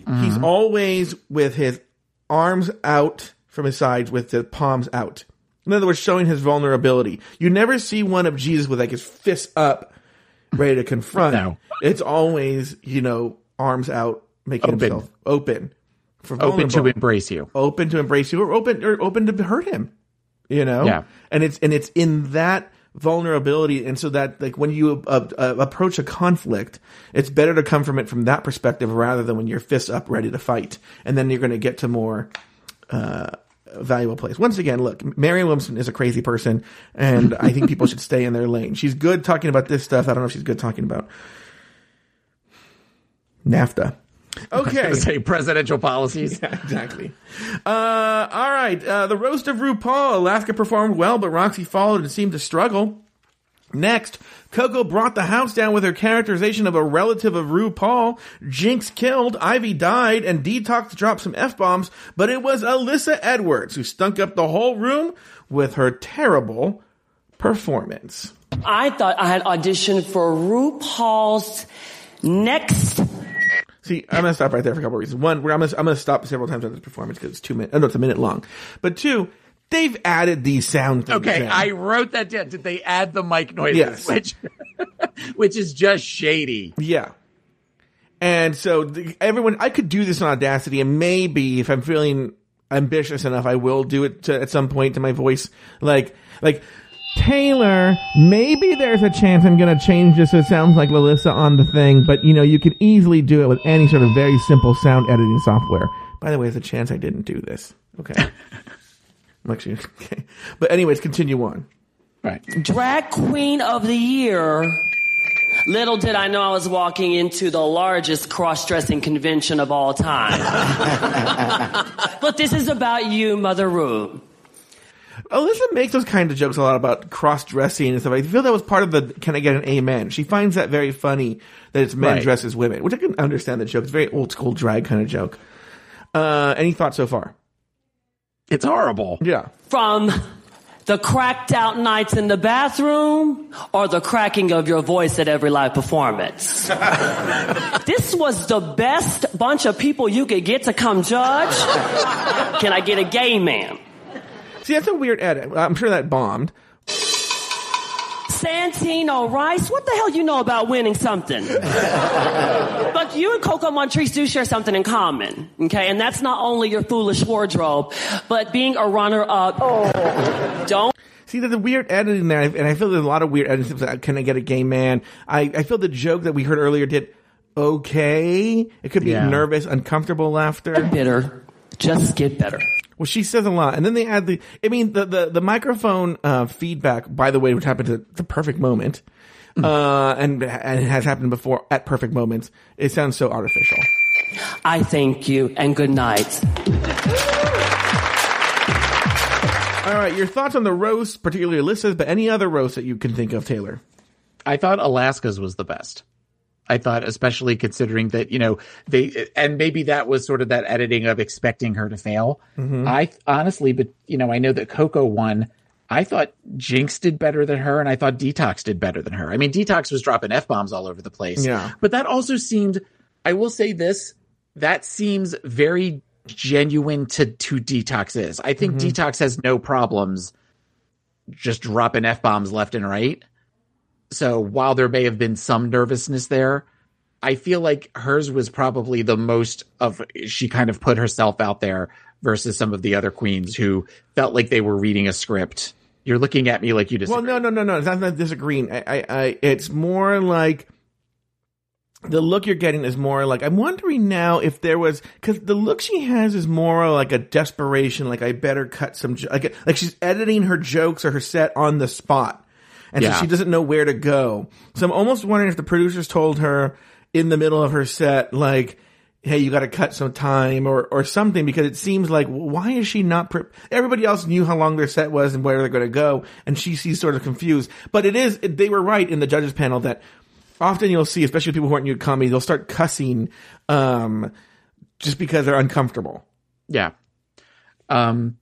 Mm-hmm. He's always with his arms out from his sides with the palms out. In other words, showing his vulnerability. You never see one of Jesus with like his fists up, ready to confront. No. It's always, you know, arms out, making Open. himself open. For Open to embrace you. open to embrace you or open or open to hurt him you know Yeah. and it's and it's in that vulnerability and so that like when you uh, uh, approach a conflict it's better to come from it from that perspective rather than when you're fists up ready to fight and then you're going to get to more uh valuable place once again look marianne williamson is a crazy person and i think people should stay in their lane she's good talking about this stuff i don't know if she's good talking about nafta okay Say presidential policies. yeah, exactly. Uh, all right. Uh, the roast of RuPaul. Alaska performed well, but Roxxxy followed and seemed to struggle. Next, Coco brought the house down with her characterization of a relative of RuPaul. Jinkx killed, Ivy died, and Detox dropped some F-bombs, but it was Alyssa Edwards who stunk up the whole room with her terrible performance. I thought I had auditioned for RuPaul's next See, I'm gonna stop right there for a couple of reasons. One, I'm, gonna, I'm gonna stop several times on this performance because it's two minutes. Oh, no, it's a minute long. But two, they've added these sound things. Okay, in. I wrote that down. Did they add the mic noises? Yes. Which, which is just shady. Yeah. And so the, everyone, I could do this on Audacity, and maybe if I'm feeling ambitious enough, I will do it to, at some point to my voice. Like, like Taylor. Maybe there's a chance I'm gonna change this so it sounds like Lalissa on the thing, but you know, you could easily do it with any sort of very simple sound editing software. By the way, there's a chance I didn't do this. Okay. Like she, okay. But anyways, continue on. Right. Drag Queen of the Year. Little did I know I was walking into the largest cross dressing convention of all time. but this is about you, Mother Rue. Alyssa makes those kind of jokes a lot about cross dressing and stuff. I feel that was part of the "Can I get an amen?" She finds that very funny that it's men Right. dressed as women, which I can understand the joke. It's a very old school drag kind of joke. Uh, any thoughts so far? It's horrible. Yeah. From the cracked out nights in the bathroom or the cracking of your voice at every live performance. this was the best bunch of people you could get to come judge. Can I get a gay man? See, that's a weird edit. I'm sure that bombed. Santino Rice, what the hell you know about winning something? Look, you and Coco Montrese do share something in common, okay? And that's not only your foolish wardrobe, but being a runner-up. Don't See, there's a weird editing there, and I feel there's a lot of weird editing. Like, Can I get a gay man? I, I feel the joke that we heard earlier did okay. It could be Yeah. nervous, uncomfortable laughter. get bitter. Just get better. Well, she says a lot, and then they add the. I mean, the the, the microphone uh, feedback. By the way, which happened at the perfect moment, uh, and and it has happened before at perfect moments. It sounds so artificial. I thank you and good night. All right, your thoughts on the roast, particularly Alyssa's, but any other roast that you can think of, Taylor? I thought Alaska's was the best. I thought, especially considering that, you know, they, and maybe that was sort of that editing of expecting her to fail. I honestly, but, you know, I know that Coco won. I thought Jinkx did better than her, and I thought Detox did better than her. I mean, Detox was dropping F bombs all over the place. Yeah. But that also seemed, I will say this, that seems very genuine to, to Detox is. I think mm-hmm. Detox has no problems just dropping F bombs left and right. So while there may have been some nervousness there, I feel like hers was probably the most of she kind of put herself out there versus some of the other queens who felt like they were reading a script. You're looking at me like you disagree. Well, no, no, no, no. It's not, not disagreeing. I, I, I, it's more like the look you're getting is more like I'm wondering now if there was because the look she has is more like a desperation. Like I better cut some like like she's editing her jokes or her set on the spot, and Yeah. so she doesn't know where to go. So I'm almost wondering if the producers told her in the middle of her set like. Hey, you got to cut some time or, or something because it seems like why is she not? Pre- Everybody else knew how long their set was and where they're going to go, and she seems sort of confused. But it is they were right in the judges panel that often you'll see, especially people who aren't new to comedy, they'll start cussing um, just because they're uncomfortable. Yeah. Um,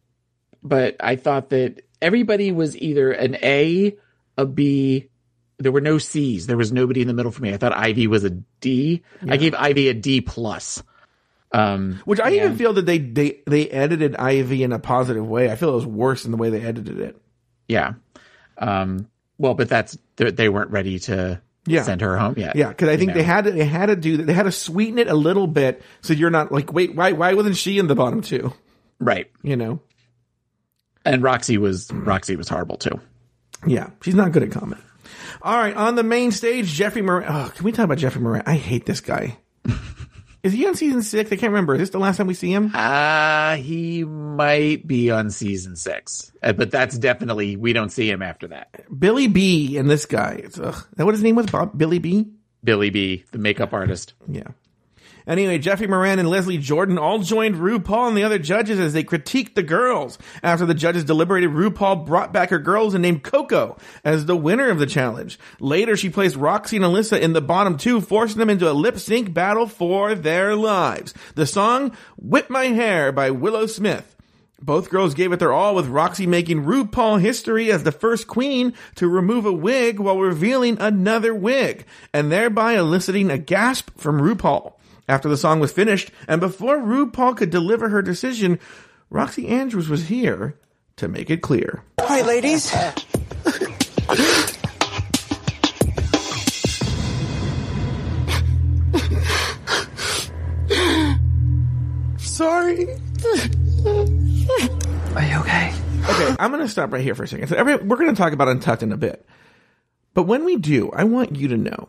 but I thought that everybody was either an A, a B. There were no C's. There was nobody in the middle for me. I thought Ivy was a D. I gave Ivy a D plus. Um, Which I even feel that they, they they edited Ivy in a positive way. I feel it was worse in the way they edited it. Yeah. Um, well, but that's they they weren't ready to Yeah. send her home yet. Yeah, because I think know. they had to they had to do that. They had to sweeten it a little bit so you're not like, wait, why why wasn't she in the bottom two? right. You know? And Roxxxy was Roxxxy was horrible too. Yeah, she's not good at comedy. All right, on the main stage, Jeffrey Moran. Oh, can we talk about Jeffrey Moran? I hate this guy. Is he on season six? I can't remember. Is this the last time we see him? Uh he might be on season six, Uh, but that's definitely we don't see him after that. Billy B and this guy. It's, ugh. Is that what his name was? Bob Billy B. Billy B, the makeup artist. Yeah. Anyway, Jeffrey Moran and Leslie Jordan all joined RuPaul and the other judges as they critiqued the girls. After the judges deliberated, RuPaul brought back her girls and named Coco as the winner of the challenge. Later, she placed Roxxxy and Alyssa in the bottom two, forcing them into a lip sync battle for their lives. The song, Whip My Hair by Willow Smith. Both girls gave it their all with Roxxxy making RuPaul history as the first queen to remove a wig while revealing another wig and thereby eliciting a gasp from RuPaul. After the song was finished and before RuPaul could deliver her decision, Roxxxy Andrews was here to make it clear. Hi, ladies. Sorry. Are you okay? Okay, I'm going to stop right here for a second. So every, we're going to talk about Untucked in a bit. But when we do, I want you to know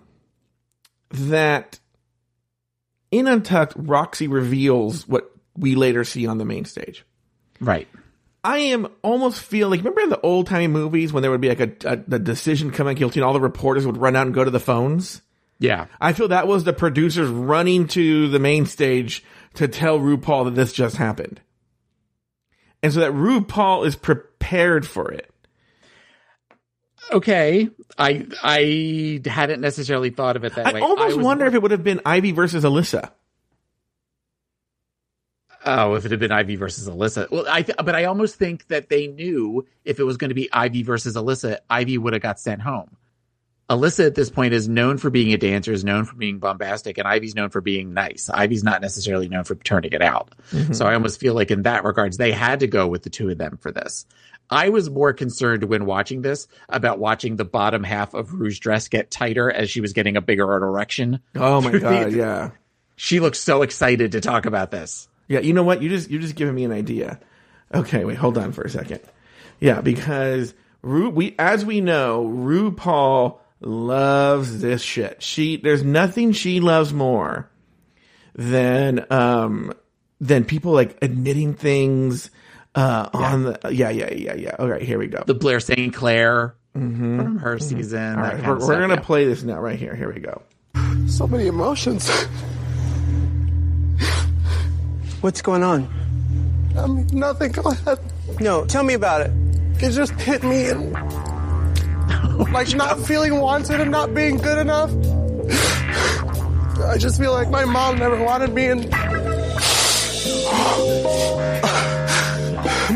that in Untucked, Roxxxy reveals what we later see on the main stage. Right. I am almost feel like remember in the old timey movies when there would be like a, a the decision coming guilty and all the reporters would run out and go to the phones. Yeah. I feel that was the producers running to the main stage to tell RuPaul that this just happened. And so that RuPaul is prepared for it. Okay. I I hadn't necessarily thought of it that way. I way. almost was wonder if it would have been Ivy versus Alyssa. Oh, if it had been Ivy versus Alyssa. Well, I th- but I almost think that they knew if it was going to be Ivy versus Alyssa, Ivy would have got sent home. Alyssa at this point is known for being a dancer, is known for being bombastic, and Ivy's known for being nice. Ivy's not necessarily known for turning it out. Mm-hmm. So I almost feel like in that regards, they had to go with the two of them for this. I was more concerned when watching this about watching the bottom half of Rouge's dress get tighter as she was getting a bigger erection. Oh my through the- god, yeah. She looks so excited to talk about this. Yeah, you know what? You just you're just giving me an idea. Okay, wait, hold on for a second. Yeah, because Ru we as we know, RuPaul loves this shit. She there's nothing she loves more than um than people like admitting things uh on the yeah yeah yeah yeah. All right, here we go. The Blair St. Clair from her season. Mm-hmm. All that right, kind we're, we're gonna yeah. play this now right here. Here we go. So many emotions. What's going on? I mean, nothing. Go ahead. No, tell me about it. It just hit me and like not feeling wanted and not being good enough. I just feel like my mom never wanted me and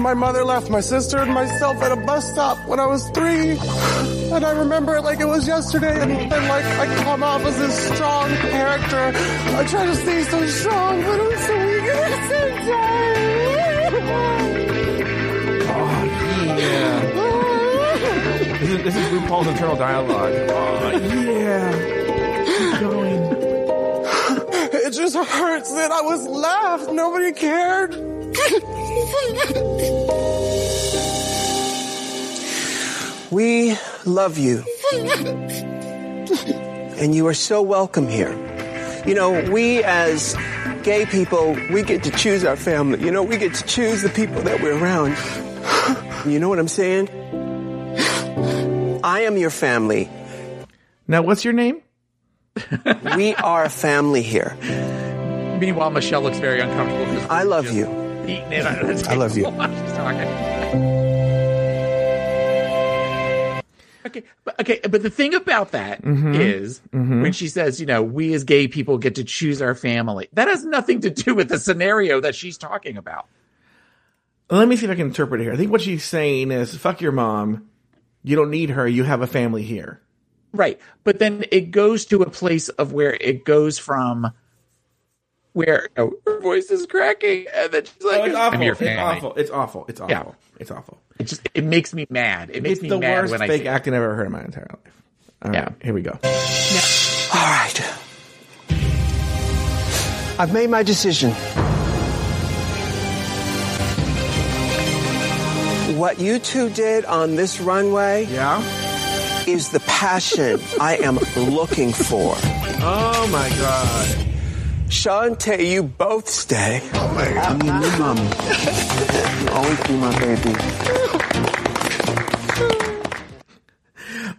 my mother left my sister and myself at a bus stop when I was three. And I remember it like it was yesterday and then like I come off as this strong character. I try to stay so strong, but I'm so weak at the same time. Oh, this is, this is RuPaul's internal dialogue. Oh, yeah. Keep going. It just hurts that I was left. Nobody cared. We love you. and you are so welcome here. You know, we as gay people, we get to choose our family. You know, we get to choose the people that we're around. You know what I'm saying? I am your family. Now, what's your name? We are a family here. Meanwhile, Michelle looks very uncomfortable. I love just you. Beating it I love you. table while she's talking. Okay, but okay, but the thing about that is Mm-hmm. when she says, you know, we as gay people get to choose our family. That has nothing to do with the scenario that she's talking about. Let me see if I can interpret it here. I think what she's saying is, fuck your mom. You don't need her. You have a family here. Right. But then it goes to a place of where it goes from where you know, her voice is cracking and then she's like, Oh, it's awful. I'm your It's awful. It's awful. It's awful. Yeah. It's awful. It just it makes me mad. It makes It's me the mad worst when I fake see acting I've ever heard in my entire life. All right, Yeah. here we go. All right. I've made my decision. What you two did on this runway Yeah. is the passion I am looking for. Oh my god. Shantay, you both stay. Oh my god. I'm your new mommy. You'll always be my baby.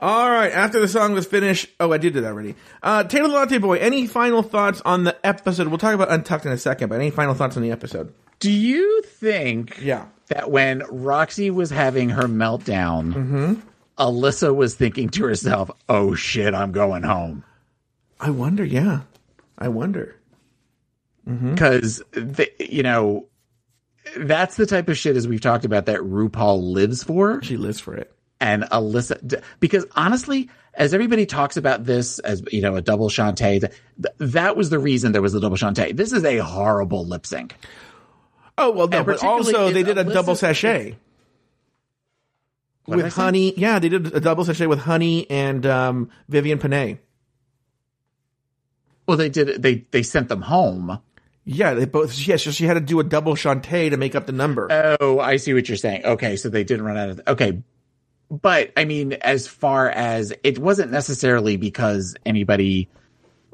All right. After the song was finished, oh, I did do that already. Uh, Taylor the Latte Boy. Any final thoughts on the episode? We'll talk about Untucked in a second, but any final thoughts on the episode? Do you think Yeah. that when Roxxxy was having her meltdown, Mm-hmm. Alyssa was thinking to herself, "Oh shit, I'm going home." I wonder. Yeah. I wonder. Because you know that's the type of shit as we've talked about that RuPaul lives for, She lives for it. and Alyssa. Because honestly, as everybody talks about this as you know a double Shantay, th- that was the reason there was a double Shantay. This is a horrible lip sync. Oh well, no, but also they did a Alyssa's- double sashay What did I with? Honey. Yeah, they did a double sashay with Honey and um, Vivienne Pinay. Well, they did. They they sent them home. Yeah, they both. Yeah, so she had to do a double Shantay to make up the number. Oh, I see what you're saying. Okay, so they didn't run out of. Okay, but I mean, as far as it wasn't necessarily because anybody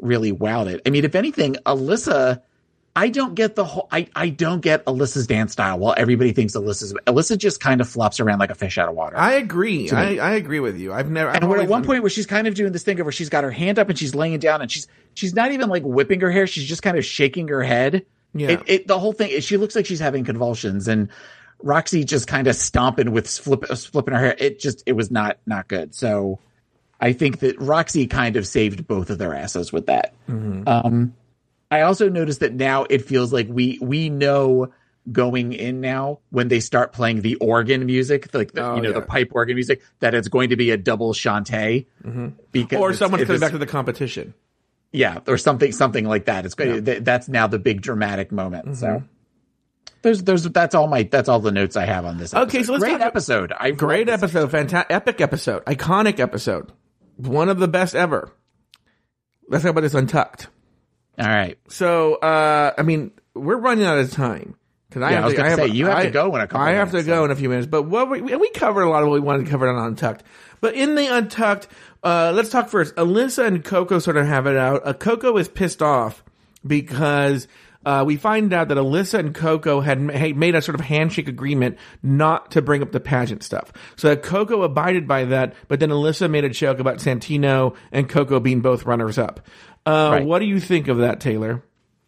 really wowed it. I mean, if anything, Alyssa I don't get the whole. I I don't get Alyssa's dance style. While everybody thinks Alyssa's, Alyssa just kind of flops around like a fish out of water. I agree. I, I agree with you. I've never. I've and we're at one point where she's kind of doing this thing of where she's got her hand up and she's laying down and she's she's not even like whipping her hair. She's just kind of shaking her head. Yeah. It, it the whole thing. She looks like she's having convulsions and Roxxxy just kind of stomping with flip, flipping her hair. It just it was not not good. So I think that Roxxxy kind of saved both of their asses with that. Mm-hmm. Um, I also noticed that now it feels like we we know going in now when they start playing the organ music, like the, Oh, you know yeah. the pipe organ music, that it's going to be a double Shantay mm-hmm. because or someone's coming back to the competition. yeah, or something something like that. It's going th- that's now the big dramatic moment. So mm-hmm. there's there's that's all my that's all the notes I have on this. Episode. Okay, so let's great talk episode. I Great episode, fantastic, epic episode, iconic episode, one of the best ever. Let's talk about this untucked. All right. So, uh, I mean, we're running out of time. Cause I Yeah, have I was to, gonna have, say, you have to go in a couple I have minutes, to go in a few minutes, but what we, we covered a lot of what we wanted to cover on Untucked. But in the Untucked, uh, let's talk first. Alyssa and Coco sort of have it out. Uh, Coco is pissed off because, uh, we find out that Alyssa and Coco had had made a sort of handshake agreement not to bring up the pageant stuff. So that Coco abided by that, but then Alyssa made a joke about Santino and Coco being both runners up. Uh, Right. what do you think of that, Taylor?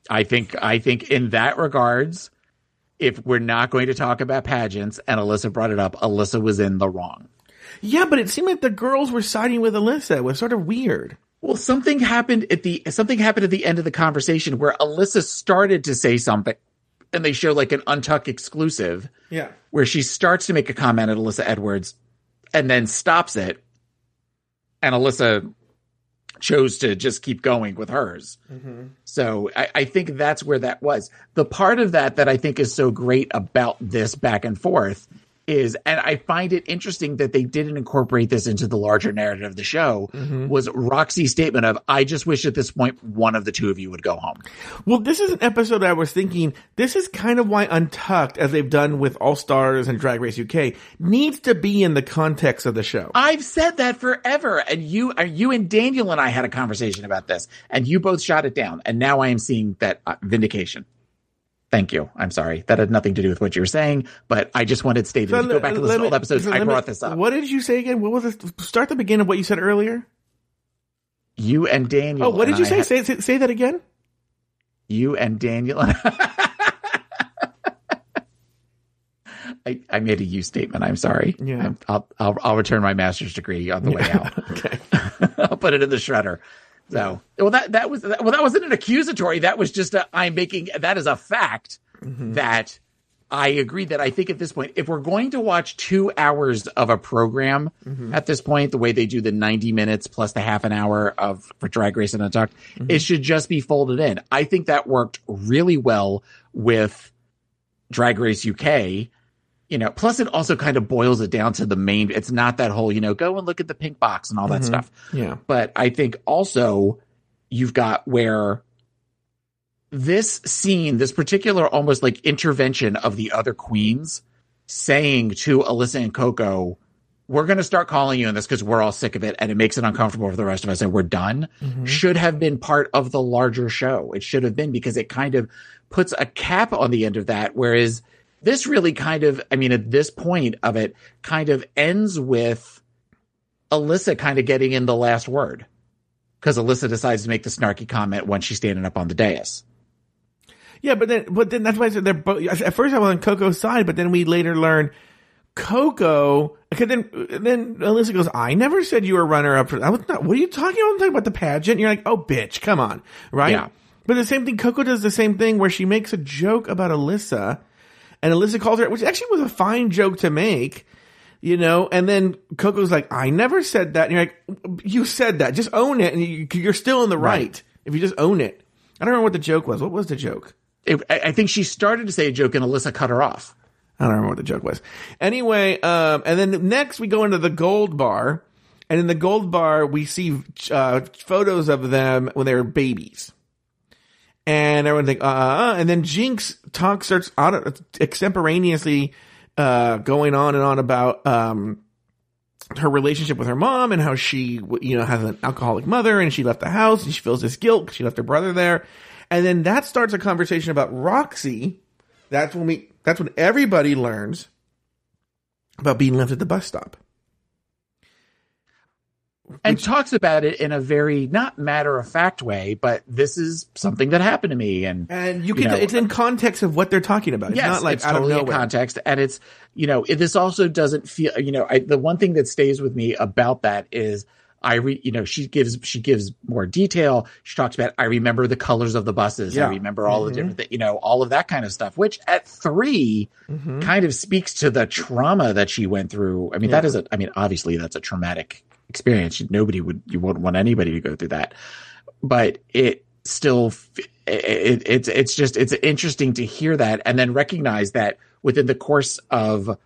I think I think in that regards, if we're not going to talk about pageants, and Alyssa brought it up, Alyssa was in the wrong. Yeah, but it seemed like the girls were siding with Alyssa. It was sort of weird. Well, something happened at the something happened at the end of the conversation where Alyssa started to say something, and they show like an untuck exclusive Yeah. where she starts to make a comment at Alyssa Edwards, and then stops it, and Alyssa chose to just keep going with hers. So I, I think that's where that was. The part of that that I think is so great about this back and forth is, and I find it interesting that they didn't incorporate this into the larger narrative of the show, was Roxxxy's statement of, I just wish at this point one of the two of you would go home. Well, this is an episode I was thinking, this is kind of why Untucked, as they've done with All Stars and Drag Race UK, needs to be in the context of the show. I've said that forever, and you, uh, you and Daniel and I had a conversation about this, and you both shot it down, and now I am seeing that uh, vindication. Thank you. I'm sorry. That had nothing to do with what you were saying, but I just wanted stated. if you go back and listen to let old me- episodes. so I let me- brought this up. What did you say again? What was it? Start the beginning of what you said earlier. You and Daniel. Oh, what did you say? had- Say, say? Say that again. You and Daniel. I, I made a you statement. I'm sorry. Yeah. I'm- I'll, I'll I'll return my master's degree on the way out. okay. I'll put it in the shredder. So, well, that that was well, that wasn't an accusatory. That was just a I'm making that is a fact Mm-hmm. that I agree that I think at this point, if we're going to watch two hours of a program Mm-hmm. at this point, the way they do the 90 minutes plus the half an hour of for Drag Race and Untucked, Mm-hmm. it should just be folded in. I think that worked really well with Drag Race UK. You know, plus it also kind of boils it down to the main. It's not that whole, you know, go and look at the pink box and all that mm-hmm. stuff Yeah. but I think also you've got where this scene, this particular almost like intervention of the other queens saying to Alyssa and Coco, we're going to start calling you on this because we're all sick of it and it makes it uncomfortable for the rest of us and we're done mm-hmm. should have been part of the larger show. It should have been because it kind of puts a cap on the end of that. Whereas this really kind of, I mean, at this point of it kind of ends with Alyssa kind of getting in the last word because Alyssa decides to make the snarky comment when she's standing up on the dais. Yeah, but then, but then that's why I said they're both. At first, I was on Coco's side, but then we later learn Coco. Because then, then Alyssa goes, "I never said you were runner up for." I was not. What are you talking about? I'm talking about the pageant. You're like, "Oh, bitch, come on, right?" Yeah. But the same thing, Coco does the same thing where she makes a joke about Alyssa, and Alyssa calls her, which actually was a fine joke to make. You know, and then Coco's like, I never said that. And you're like, you said that. Just own it. And you, you're still in the right. Right. If you just own it. I don't remember what the joke was. What was the joke? It, I I think she started to say a joke and Alyssa cut her off. I don't remember what the joke was. Anyway, um, and then next we go into the gold bar. And in the gold bar, we see uh, photos of them when they were babies. And everyone think, uh, uh, and then Jinkx talk starts out extemporaneously uh, going on and on about um, her relationship with her mom and how she, you know, has an alcoholic mother and she left the house and she feels this guilt because she left her brother there. And then that starts a conversation about Roxxxy. That's when we, that's when everybody learns about being left at the bus stop. And talks about it in a very not matter of fact way, but this is something that happened to me, and And you can, know, it's in context of what they're talking about. It's yes, not like it's totally in context, and it's you know it, this also doesn't feel you know I, the one thing that stays with me about that is I re you know she gives she gives more detail. She talks about I remember the colors of the buses. Yeah. I remember all Mhm. the different thi- you know all of that kind of stuff. Which at 3 Mhm. kind of speaks to the trauma that she went through. I mean that Yeah. is a I mean obviously that's a traumatic experience. Nobody would you wouldn't want anybody to go through that, but it still it, it's it's just it's interesting to hear that and then recognize that within the course of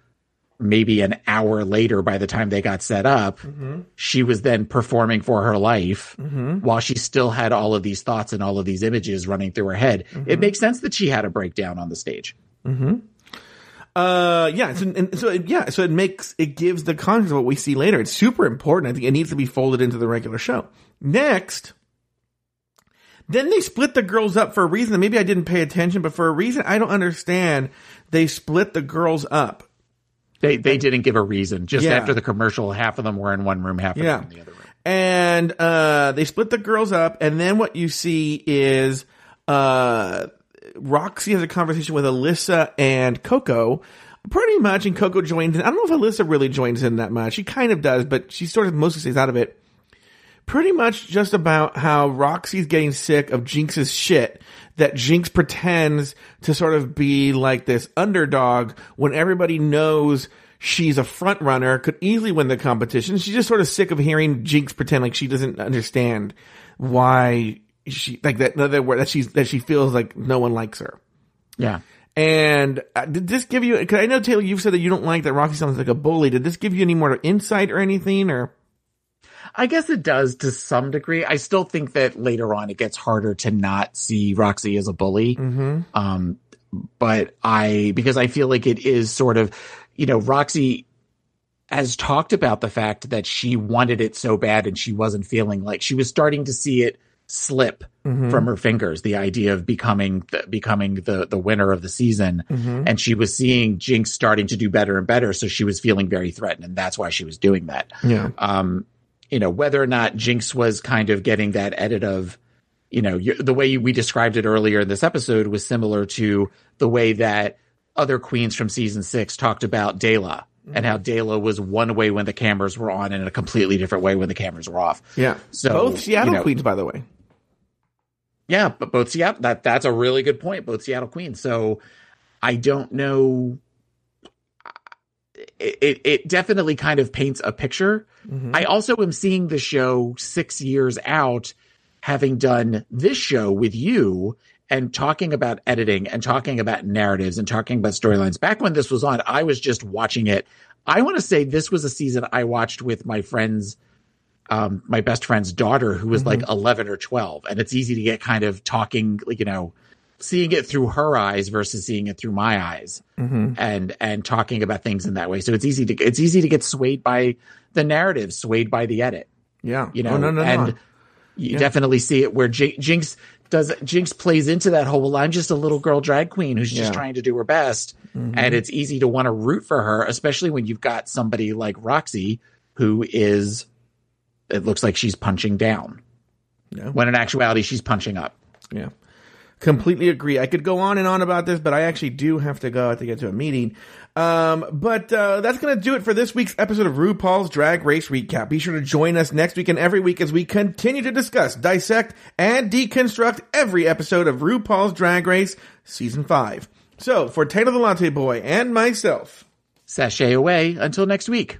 maybe an hour later by the time they got set up Mm-hmm. she was then performing for her life Mhm. while she still had all of these thoughts and all of these images running through her head Mm-hmm. it makes sense that she had a breakdown on the stage hmm Uh, yeah. So, and so, it- yeah. So it makes it gives the context of what we see later. It's super important. I think it needs to be folded into the regular show. Next, then they split the girls up for a reason that maybe I didn't pay attention, but for a reason I don't understand. They split the girls up. they they didn't give a reason just Yeah. after the commercial half of them were in one room half of Yeah. them in the other room and uh, they split the girls up, and then what you see is uh, Roxxxy has a conversation with Alyssa and Coco. Pretty much, and Coco joins in. I don't know if Alyssa really joins in that much. She kind of does, but she sort of mostly stays out of it. Pretty much just about how Roxxxy's getting sick of Jinkx's shit. That Jinkx pretends to sort of be like this underdog when everybody knows she's a front runner, could easily win the competition. She's just sort of sick of hearing Jinkx pretend like she doesn't understand why she like that. In other words, that she's that she feels like no one likes her. yeah And uh, did this give you? Because I know Taylor, you've said that you don't like that Roxxxy sounds like a bully. Did this give you any more insight or anything? Or I guess it does to some degree. I still think that later on it gets harder to not see Roxxxy as a bully. Mhm. Um, but I, because I feel like it is sort of, you know, Roxxxy has talked about the fact that she wanted it so bad and she wasn't feeling like she was starting to see it slip Mhm. from her fingers. The idea of becoming the, becoming the the winner of the season, Mhm. and she was seeing Jinkx starting to do better and better. So she was feeling very threatened, and that's why she was doing that yeah, um, you know, whether or not Jinkx was kind of getting that edit of, you know, you, the way we described it earlier in this episode was similar to the way that other queens from season six talked about Dela and how Dela was one way when the cameras were on and in a completely different way when the cameras were off. yeah. So, both Seattle you know- queens, by the way. Yeah, but both Seattle that that's a really good point. Both Seattle Queens. So I don't know. It, it, it definitely kind of paints a picture. Mhm. I also am seeing the show six years out, having done this show with you and talking about editing and talking about narratives and talking about storylines. Back when this was on, I was just watching it. I want to say this was a season I watched with my friends, um, my best friend's daughter, who was like 11 or 12. And it's easy to get kind of talking, like, you know, seeing it through her eyes versus seeing it through my eyes Mhm. and and talking about things in that way. So it's easy to it's easy to get swayed by the narrative, swayed by the edit. Yeah, You know, Oh, no, no, no. and you Yeah. definitely see it where J- Jinkx does Jinkx plays into that whole. Well, I'm just a little girl drag queen who's just Yeah. trying to do her best, Mhm. and it's easy to want to root for her, especially when you've got somebody like Roxxxy who is. It looks like she's punching down. Yeah. When in actuality, she's punching up. Yeah. Completely agree. I could go on and on about this, but I actually do have to go. I have to get to a meeting. Um, but uh, that's going to do it for this week's episode of RuPaul's Drag Race Recap. Be sure to join us next week and every week as we continue to discuss, dissect, and deconstruct every episode of RuPaul's Drag Race Season 5. So, for Taylor the Latte Boy and myself, Sashay away until next week.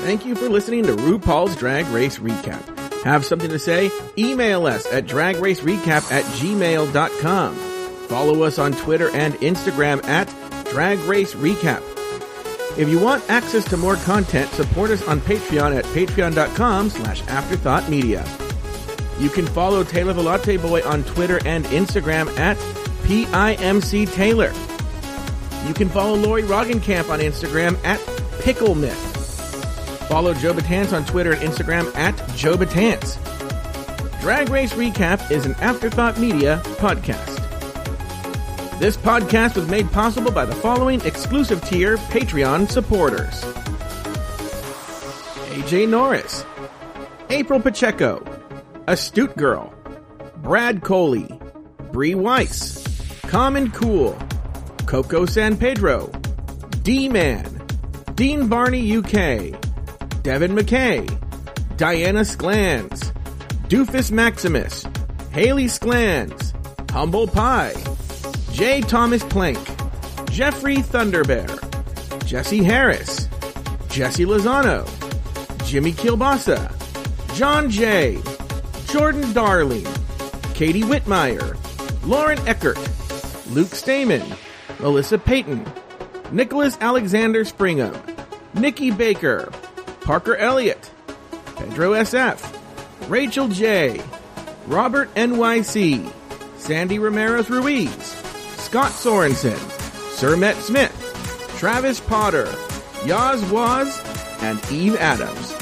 Thank you for listening to RuPaul's Drag Race Recap. Have something to say? Email us at dragracerecap at gmail.com. Follow us on Twitter and Instagram at Drag Race Recap. If you want access to more content, support us on Patreon at patreon.com slash afterthought media. You can follow Taylor the Latte Boy on Twitter and Instagram at PIMC Taylor. You can follow Lori Roggenkamp on Instagram at Pickle Myth. Follow Joe Batance on Twitter and Instagram at Joe Batance. Drag Race Recap is an Afterthought Media podcast. This podcast was made possible by the following exclusive tier Patreon supporters AJ Norris, April Pacheco, Astute Girl, Brad Coley, Bree Weiss, Common Cool, Coco San Pedro, D Man, Dean Barney UK, Devin McKay, Diana Sklans, Doofus Maximus, Haley Sklans, Humble Pie, J. Thomas Plank, Jeffrey Thunderbear, Jesse Harris, Jesse Lozano, Jimmy Kilbasa, John J., Jordan Darling, Katie Whitmire, Lauren Eckert, Luke Stamen, Melissa Payton, Nicholas Alexander Springham, Nikki Baker, Parker Elliott, Pedro SF, Rachel J., Robert NYC, Sandy Ramirez Ruiz, Scott Sorensen, Sir Met Smith, Travis Potter, Yaz Waz, and Eve Adams.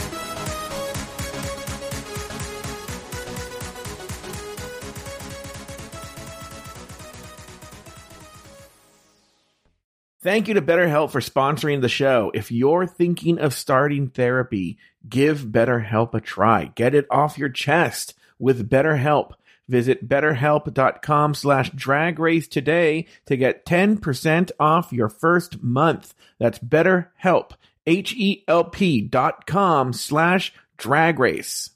Thank you to BetterHelp for sponsoring the show. If you're thinking of starting therapy, give BetterHelp a try. Get it off your chest with BetterHelp. Visit betterhelp.com slash drag race today to get 10% off your first month. That's betterhelp, H-E-L-P dot com slash drag race.